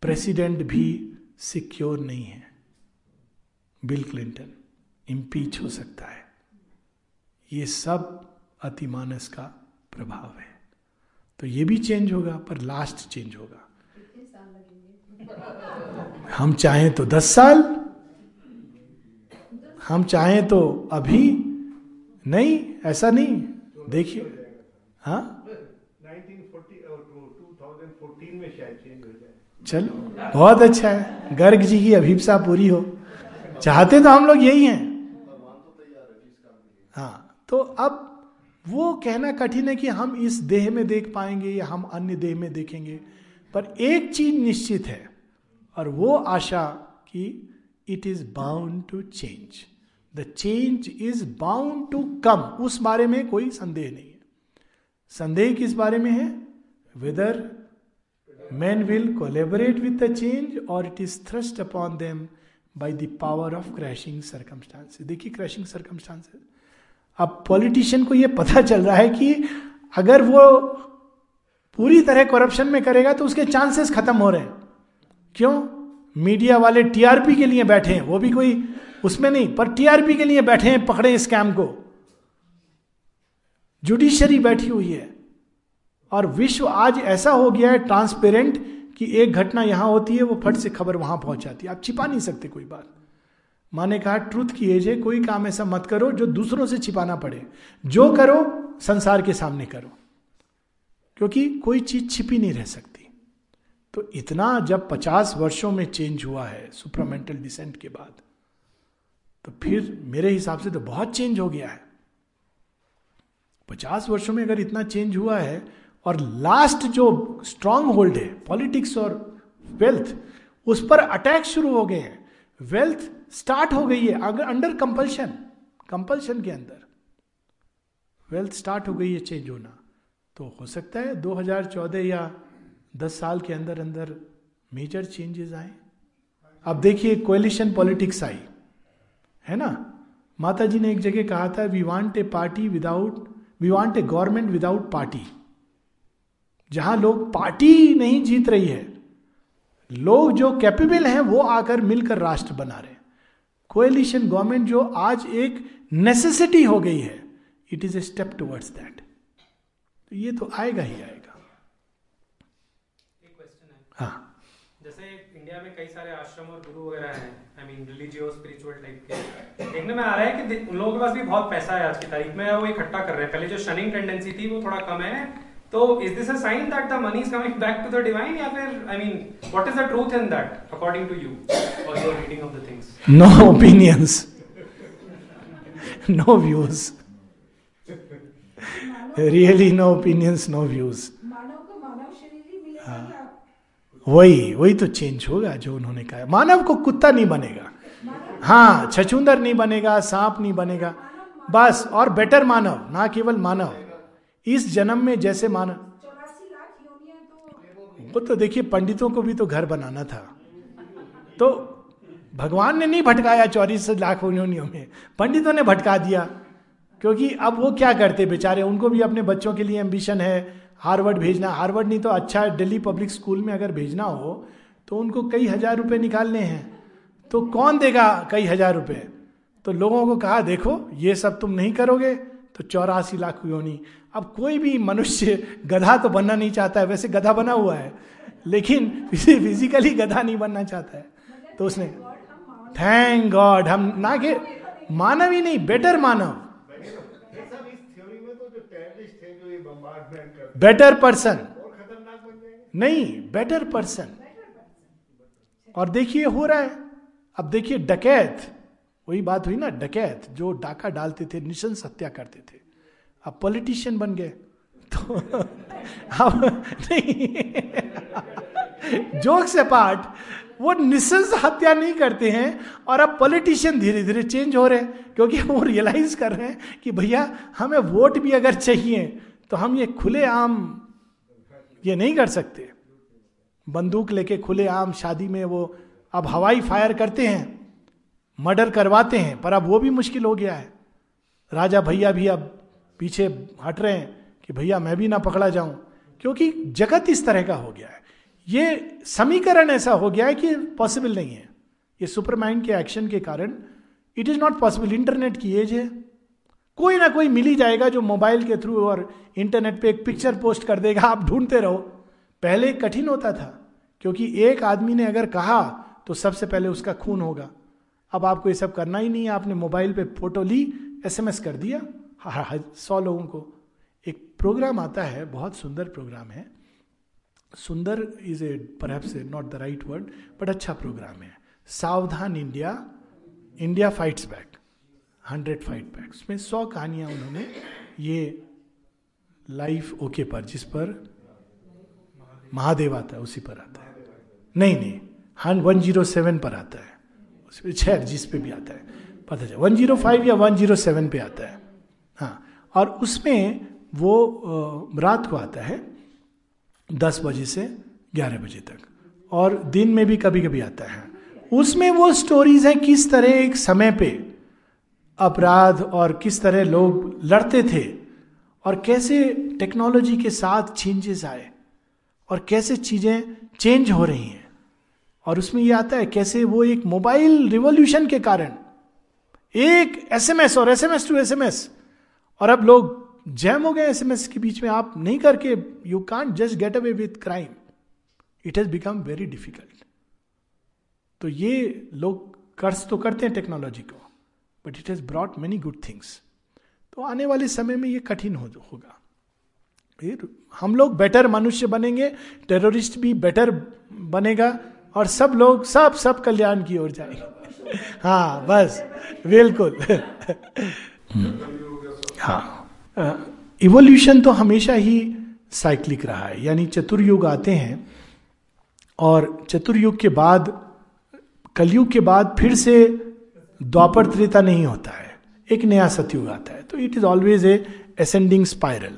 प्रेसिडेंट भी सिक्योर नहीं है। बिल क्लिंटन इम्पीच हो सकता है। ये सब अतिमानस का प्रभाव है। तो ये भी चेंज होगा, पर लास्ट चेंज होगा। हम चाहें तो दस साल, हम चाहें तो अभी नहीं, ऐसा नहीं। देखिए। हाँ? चलो, बहुत अच्छा है। गर्ग जी की अभिप्सा पूरी हो। चाहते तो हम लोग यही हैं। हाँ तो अब वो कहना कठिन है कि हम इस देह में देख पाएँगे या हम अन्य देह में देखेंगे, पर एक चीज़ निश्चित है, और वो आशा कि it is bound to change the change is bound to come उस बारे में कोई संदेह नहीं है। संदेह किस बारे में है? Whether man will collaborate with the change और it is thrust upon them by the power of crashing circumstances देखिए क्रैशिंग सर्कमस्टांसेस अब पॉलिटिशियन को यह पता चल रहा है कि अगर वो पूरी तरह करप्शन में करेगा तो उसके चांसेस खत्म हो रहे हैं। क्यों? मीडिया वाले टीआरपी के लिए बैठे हैं। वो भी कोई उसमें नहीं, पर टीआरपी के लिए बैठे हैं, पकड़े इस स्कैम को। जुडिशरी बैठी हुई है। और विश्व आज ऐसा हो गया है ट्रांसपेरेंट कि एक घटना यहाँ होती है, वो फट से खबर वहाँ पहुँच जाती है। आप छिपा नहीं सकते कोई बात। माँ ने कहा, ट्रुथ की एज है, कोई काम ऐसा मत करो जो दूसरों से छिपाना पड़े। जो करो, संसार के सामने करो। क्योंकि कोई चीज़ छिपी नहीं रह सकती। तो इतना जब पचास वर्षों में चेंज हुआ है सुपरामेंटल डिसेंट के बाद तो फिर मेरे हिसाब से तो बहुत चेंज हो गया है। पचास वर्षों में अगर इतना चेंज हुआ है और लास्ट जो स्ट्रांग होल्ड है पॉलिटिक्स और वेल्थ उस पर अटैक शुरू हो गए हैं। वेल्थ स्टार्ट हो गई है, अगर अंडर कंपल्शन कंपल्शन के अंदर। वेल्थ स्टार्ट हो गई है चेंज होना। तो हो सकता है 2014 या 10 साल के अंदर अंदर मेजर चेंजेस आए। अब देखिए कोलिशन पॉलिटिक्स आई। है ना? माता जी ने एक जगह कहा था we want a party without we want a government without party जहाँ लोग पार्टी नहीं जीत रही है लोग जो कैपेबल हैं वो आकर मिलकर राष्ट्र बना रहे कोएलिशन गवर्नमेंट जो आज एक नेसेसिटी हो गई है it is a step towards that तो ये तो आएगा ही आएगा। एक क्वेश्चन है। हाँ। जैसे इंडिया में कई सारे आश्रम और गुरु वगैरह हैं। I mean religious spiritual type के। देखने में आ रहा है कि उन लोगों के पास भी बहुत पैसा है आज की तारीख में वो इकट्ठा कर रहे हैं। पहले जो शनिंग टेंडेंसी थी वो थोड़ा कम है। तो is this a sign that the money is coming back to the divine या फिर I mean what is the truth in that according to you और your reading of the things no opinions no views really no opinions no views मानव को मानव शरीर ही मिलेगा हाँ। या वही वही तो चेंज होगा जो उन्होंने कहा। मानव को कुत्ता नहीं बनेगा। हाँ छछुंदर नहीं बनेगा, सांप नहीं बनेगा। बस, और बेटर मानव, ना केवल मानव। इस जन्म में जैसे मानव वो तो देखिए, पंडितों को भी तो घर बनाना था। तो भगवान ने नहीं भटकाया चौरीस लाख योनियों में पंडितों ने भटका दिया। क्योंकि अब वो क्या करते बेचारे? उनको भी अपने बच्चों के लिए एम्बिशन है। हार्वर्ड भेजना, हार्वर्ड नहीं तो अच्छा दिल्ली पब्लिक स्कूल में अगर भेजना हो तो उनको कई हज़ार रुपए निकालने हैं। तो कौन देगा कई हज़ार रुपए? तो लोगों को कहा, देखो, ये सब तुम नहीं करोगे तो चौरासी लाख योनी अब कोई भी मनुष्य गधा तो बनना नहीं चाहता है, वैसे गधा बना हुआ है, लेकिन फिजिकली गधा नहीं बनना चाहता है। तो उसने, थैंक गॉड, हम ना के, मानव ही नहीं, बेटर मानव ये सब इस थ्योरी में तो जो टेररिस्ट हैं जो ये बम्बार्डमेंट करते बेटर पर्सन नहीं बेटर पर्सन और देखिए हो रहा है। अब देखिए डकैत वही बात हुई ना डकैत जो डाका डालते थे निशंस हत्या करते थे। अब पॉलिटिशियन बन गए। तो [LAUGHS] अब नहीं। [LAUGHS] जोक से पार्ट वो निशंस हत्या नहीं करते हैं और अब पॉलिटिशियन धीरे धीरे चेंज हो रहे हैं क्योंकि वो रियलाइज़ कर रहे हैं कि भैया हमें वोट भी अगर चाहिए तो हम ये खुले आम ये नहीं कर सकते। बंदूक लेके खुले आम शादी में वो अब हवाई फायर करते हैं, मर्डर करवाते हैं, पर अब वो भी मुश्किल हो गया है। राजा भैया भी अब पीछे हट रहे हैं कि भैया मैं भी ना पकड़ा जाऊँ, क्योंकि जगत इस तरह का हो गया है। ये समीकरण ऐसा हो गया है कि पॉसिबल नहीं है। ये सुपरमाइंड के एक्शन के कारण it is not possible internet की एज है। कोई ना कोई मिल ही जाएगा जो मोबाइल के थ्रू और इंटरनेट पे एक पिक्चर पोस्ट कर देगा, आप ढूंढते रहो। पहले कठिन होता था, क्योंकि एक आदमी ने अगर कहा तो सबसे पहले उसका खून होगा। अब आपको ये सब करना ही नहीं है, आपने मोबाइल पे फ़ोटो ली, एसएमएस कर दिया हाँ हाँ सौ लोगों को। एक प्रोग्राम आता है, बहुत सुंदर प्रोग्राम है। सुंदर is a perhaps not the right word but अच्छा प्रोग्राम है। Savdhaan India India fights back hundred fight back उसमें सौ कहानियाँ उन्होंने ये लाइफ ओके पर, जिस पर महादेव आता है, उसी पर आता है। नहीं नहीं हन वन ज़ीरो सेवन पर आता है। उस पर जिस पे भी आता है। पता चला, वन ज़ीरो फाइव या वन ज़ीरो सेवन पे आता है। हाँ और उसमें वो रात को आता है, दस बजे से ग्यारह बजे तक, और दिन में भी कभी कभी आता है। उसमें वो स्टोरीज हैं किस तरह एक समय पे अपराध और किस तरह लोग लड़ते थे और कैसे टेक्नोलॉजी के साथ चेंजेस आए और कैसे चीज़ें चेंज हो रही हैं। और उसमें यह आता है कैसे वो एक मोबाइल रिवॉल्यूशन के कारण एक एसएमएस और एसएमएस टू एसएमएस और अब लोग जैम हो गए एसएमएस के बीच में। आप नहीं करके you can't just get away with crime it has become very difficult तो ये लोग कर्ज तो करते हैं टेक्नोलॉजी को। But it has brought many good things तो आने वाले समय में ये कठिन हो, होगा। फिर हम लोग बेटर मनुष्य बनेंगे टेररिस्ट भी बेटर बनेगा, और सब लोग, सब सब कल्याण की ओर जाएँगे। [LAUGHS] हाँ बस, बिल्कुल। [LAUGHS] हाँ। इवोल्यूशन तो हमेशा ही साइक्लिक रहा है, यानी चतुर्युग आते हैं, और चतुर्युग के बाद, कलयुग के बाद फिर से द्वापर त्रेता नहीं होता है, एक नया सतयुग आता है तो it is always a ascending spiral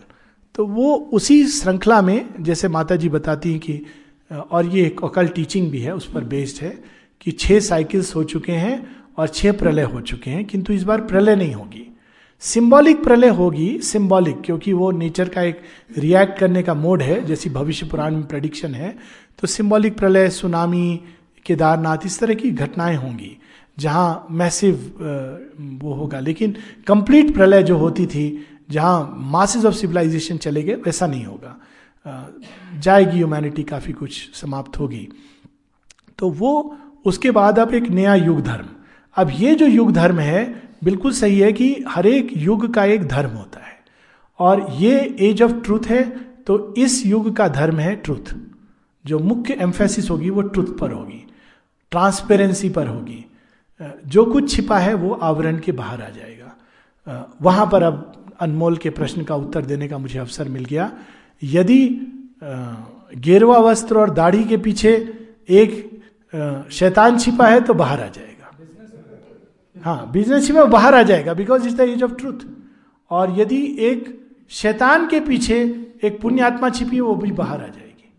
तो वो उसी श्रृंखला में, जैसे माता जी बताती हैं कि और ये एक अकल टीचिंग भी है, उस पर बेस्ड है, कि छह साइकिल्स हो चुके हैं और छह प्रलय हो चुके हैं, किंतु इस बार प्रलय नहीं होगी। सिंबॉलिक प्रलय होगी सिंबॉलिक क्योंकि वो नेचर का एक रिएक्ट करने का मोड है, जैसी भविष्य पुराण में प्रडिक्शन है तो सिंबॉलिक प्रलय सुनामी केदारनाथ, इस तरह की घटनाएँ होंगी। जहाँ मैसिव वो होगा। लेकिन कंप्लीट प्रलय जो होती थी, जहाँ मासेज ऑफ़ सिविलाइजेशन चले गए, वैसा नहीं होगा। जाएगी ह्यूमैनिटी काफ़ी कुछ समाप्त होगी। तो वो, उसके बाद अब एक नया युग धर्म। अब ये जो युग धर्म है, बिल्कुल सही है कि हर एक युग का एक धर्म होता है। और ये एज ऑफ़ ट्रूथ है तो इस युग का धर्म है ट्रूथ जो मुख्य एम्फेसिस होगी, वो ट्रूथ पर होगी। ट्रांसपेरेंसी पर होगी। जो कुछ छिपा है वो आवरण के बाहर आ जाएगा। वहाँ पर अब अनमोल के प्रश्न का उत्तर देने का मुझे अवसर मिल गया। यदि गेरवा वस्त्र और दाढ़ी के पीछे एक शैतान छिपा है तो बाहर आ जाएगा। हाँ बिज़नेस छिपा बाहर आ जाएगा because is the age of truth और यदि एक शैतान के पीछे एक पुण्यात्मा छिपी है वो भी बाहर आ जाएगी।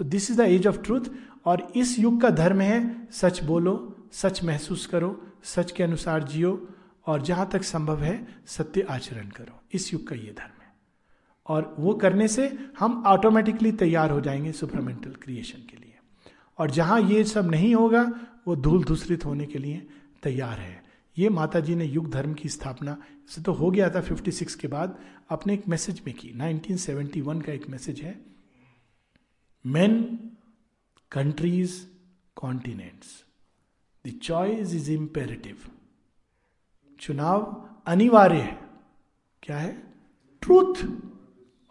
So this is the age of truth और इस युग का धर्म है, सच बोलो सच महसूस करो, सच के अनुसार जियो और जहाँ तक संभव है, सत्य आचरण करो। इस युग का ये धर्म है। और वो करने से हम ऑटोमेटिकली तैयार हो जाएँगे सुपरमेंटल क्रिएशन के लिए। और जहाँ ये सब नहीं होगा, वो धूल धूसरित होने के लिए तैयार है। ये माता जी ने युग धर्म की स्थापना से तो हो गया था 56 के बाद, अपने एक मैसेज में की। 1971 का एक मैसेज है men countries continents the choice is imperative चुनाव अनिवार्य है। क्या है? ट्रूथ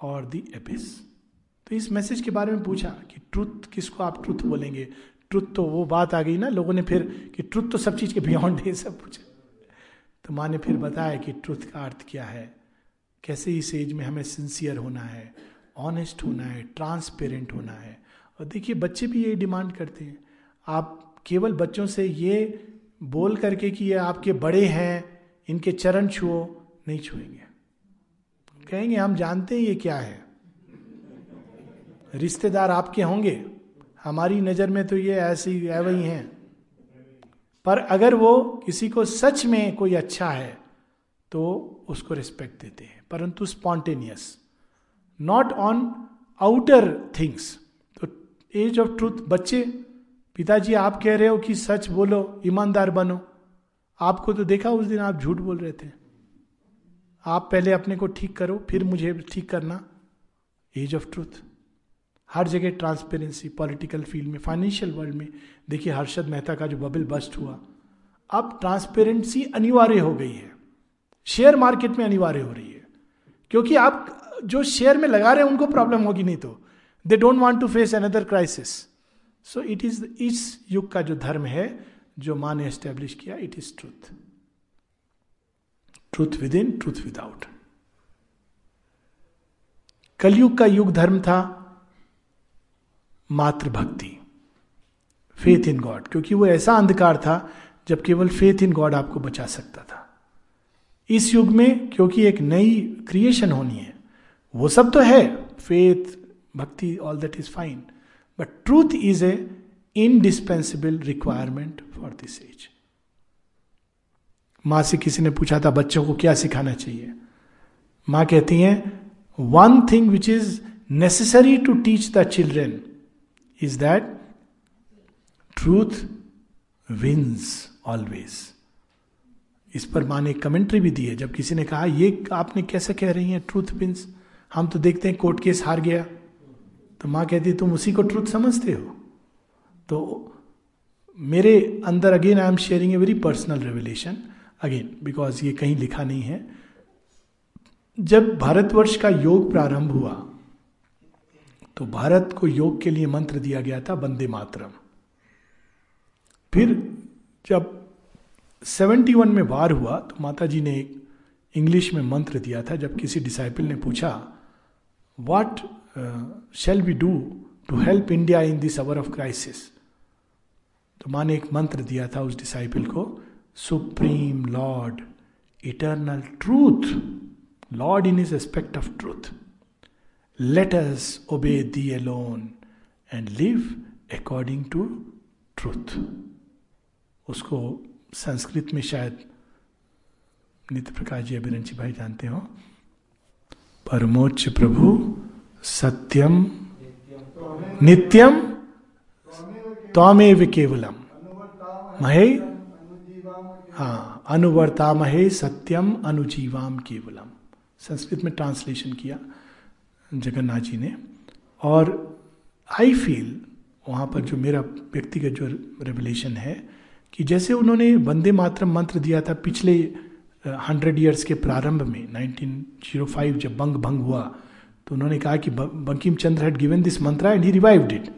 और द एपिस तो इस मैसेज के बारे में पूछा कि ट्रूथ किसको आप ट्रूथ बोलेंगे? ट्रुथ तो वो बात आ गई ना, लोगों ने फिर कि ट्रुथ तो सब चीज़ के बियॉन्ड है, सब पूछा तो माँ ने फिर बताया कि ट्रुथ का अर्थ क्या है? कैसे इस एज में हमें सिंसियर होना है? ऑनेस्ट होना है ट्रांसपेरेंट होना है। और देखिए, बच्चे भी यही डिमांड करते हैं। आप केवल बच्चों से ये बोल करके कि ये आपके बड़े हैं, इनके चरण छुओ, नहीं छुएँगे। कहेंगे, हम जानते हैं ये क्या है। रिश्तेदार आपके होंगे। हमारी नज़र में तो ये ऐसे ही वही हैं। पर अगर वो किसी को सच में कोई अच्छा है तो उसको रिस्पेक्ट देते हैं। परंतु spontaneous not on outer things तो एज ऑफ़ ट्रूथ बच्चे पिताजी, आप कह रहे हो कि सच बोलो, ईमानदार बनो। आपको तो देखा उस दिन आप झूठ बोल रहे थे। आप पहले अपने को ठीक करो, फिर मुझे ठीक करना। एज ऑफ़ ट्रूथ हर जगह ट्रांसपेरेंसी पॉलिटिकल फ़ील्ड में फाइनेंशियल वर्ल्ड में। देखिए, हर्षद मेहता का जो बबल बस्ट हुआ, अब ट्रांसपेरेंसी अनिवार्य हो गई है। शेयर मार्केट में अनिवार्य हो रही है। क्योंकि आप जो शेयर में लगा रहे हैं, उनको प्रॉब्लम होगी नहीं तो। They don't want to face another crisis so it is इस युग का जो धर्म है, जो माँ ने एस्टेब्लिश किया it is truth truth within truth without कलयुग का युग धर्म था मात्र भक्ति फेथ इन गॉड क्योंकि वो ऐसा अंधकार था, जब केवल फेथ इन गॉड आपको बचा सकता था। इस युग में, क्योंकि एक नई क्रिएशन होनी है, वो सब तो है फेथ भक्ति all that is fine but truth is a indispensable requirement for this age माँ से किसी ने पूछा था, बच्चों को क्या सिखाना चाहिए? माँ कहती हैं one thing which is necessary to teach the children is that truth wins always इस पर माँ ने कमेंट्री भी दी है, जब किसी ने कहा, ये आपने कैसे कह रही हैं? ट्रूथ विंस हम तो देखते हैं कोर्ट केस हार गया। तो माँ कहती, तुम उसी को ट्रूथ समझते हो? तो मेरे अंदर again I am sharing a very personal revelation again because ये कहीं लिखा नहीं है। जब भारतवर्ष का योग प्रारंभ हुआ तो भारत को योग के लिए मंत्र दिया गया था, वंदे मातरम. फिर जब 71 में वार हुआ तो माता जी ने एक इंग्लिश में मंत्र दिया था, जब किसी डिसाइपल ने पूछा what shall we do to help India in this hour of crisis तो माँ ने एक मंत्र दिया था उस डिसाइपल को supreme lord eternal truth lord in his aspect of truth let us obey thee alone and live according to truth. उसको संस्कृत में शायद नित्य प्रकाश जी अभिरंची भाई जानते हो। परमोच्च प्रभु सत्यम नित्यम त्वमेव केवलम महे? हाँ अनुवर्ता महे सत्यम अनुजीवाम केवलम संस्कृत में ट्रांसलेशन किया जगन्नाथ जी ने। और आई फील वहाँ पर जो मेरा व्यक्तिगत जो रेवलेशन है, कि जैसे उन्होंने वंदे मातरम मंत्र दिया था पिछले हंड्रेड ईयर्स के प्रारंभ में 1905 जब बंग भंग हुआ तो उन्होंने कहा कि Bankim Chandra had given this mantra and he revived it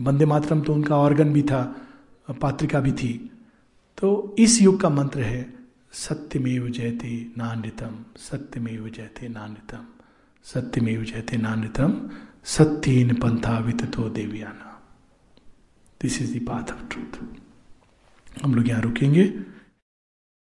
Vande Mataram तो उनका ऑर्गन भी था, पात्रिका भी थी। तो इस युग का मंत्र है, सत्यमेव जयते नानृतम, सत्यमेव जयते नानृतम, सत्यमेव जयते नानृतम, सत्यन पंथा वितो देवियाना। This is the path of truth हम लोग यहाँ रुकेंगे।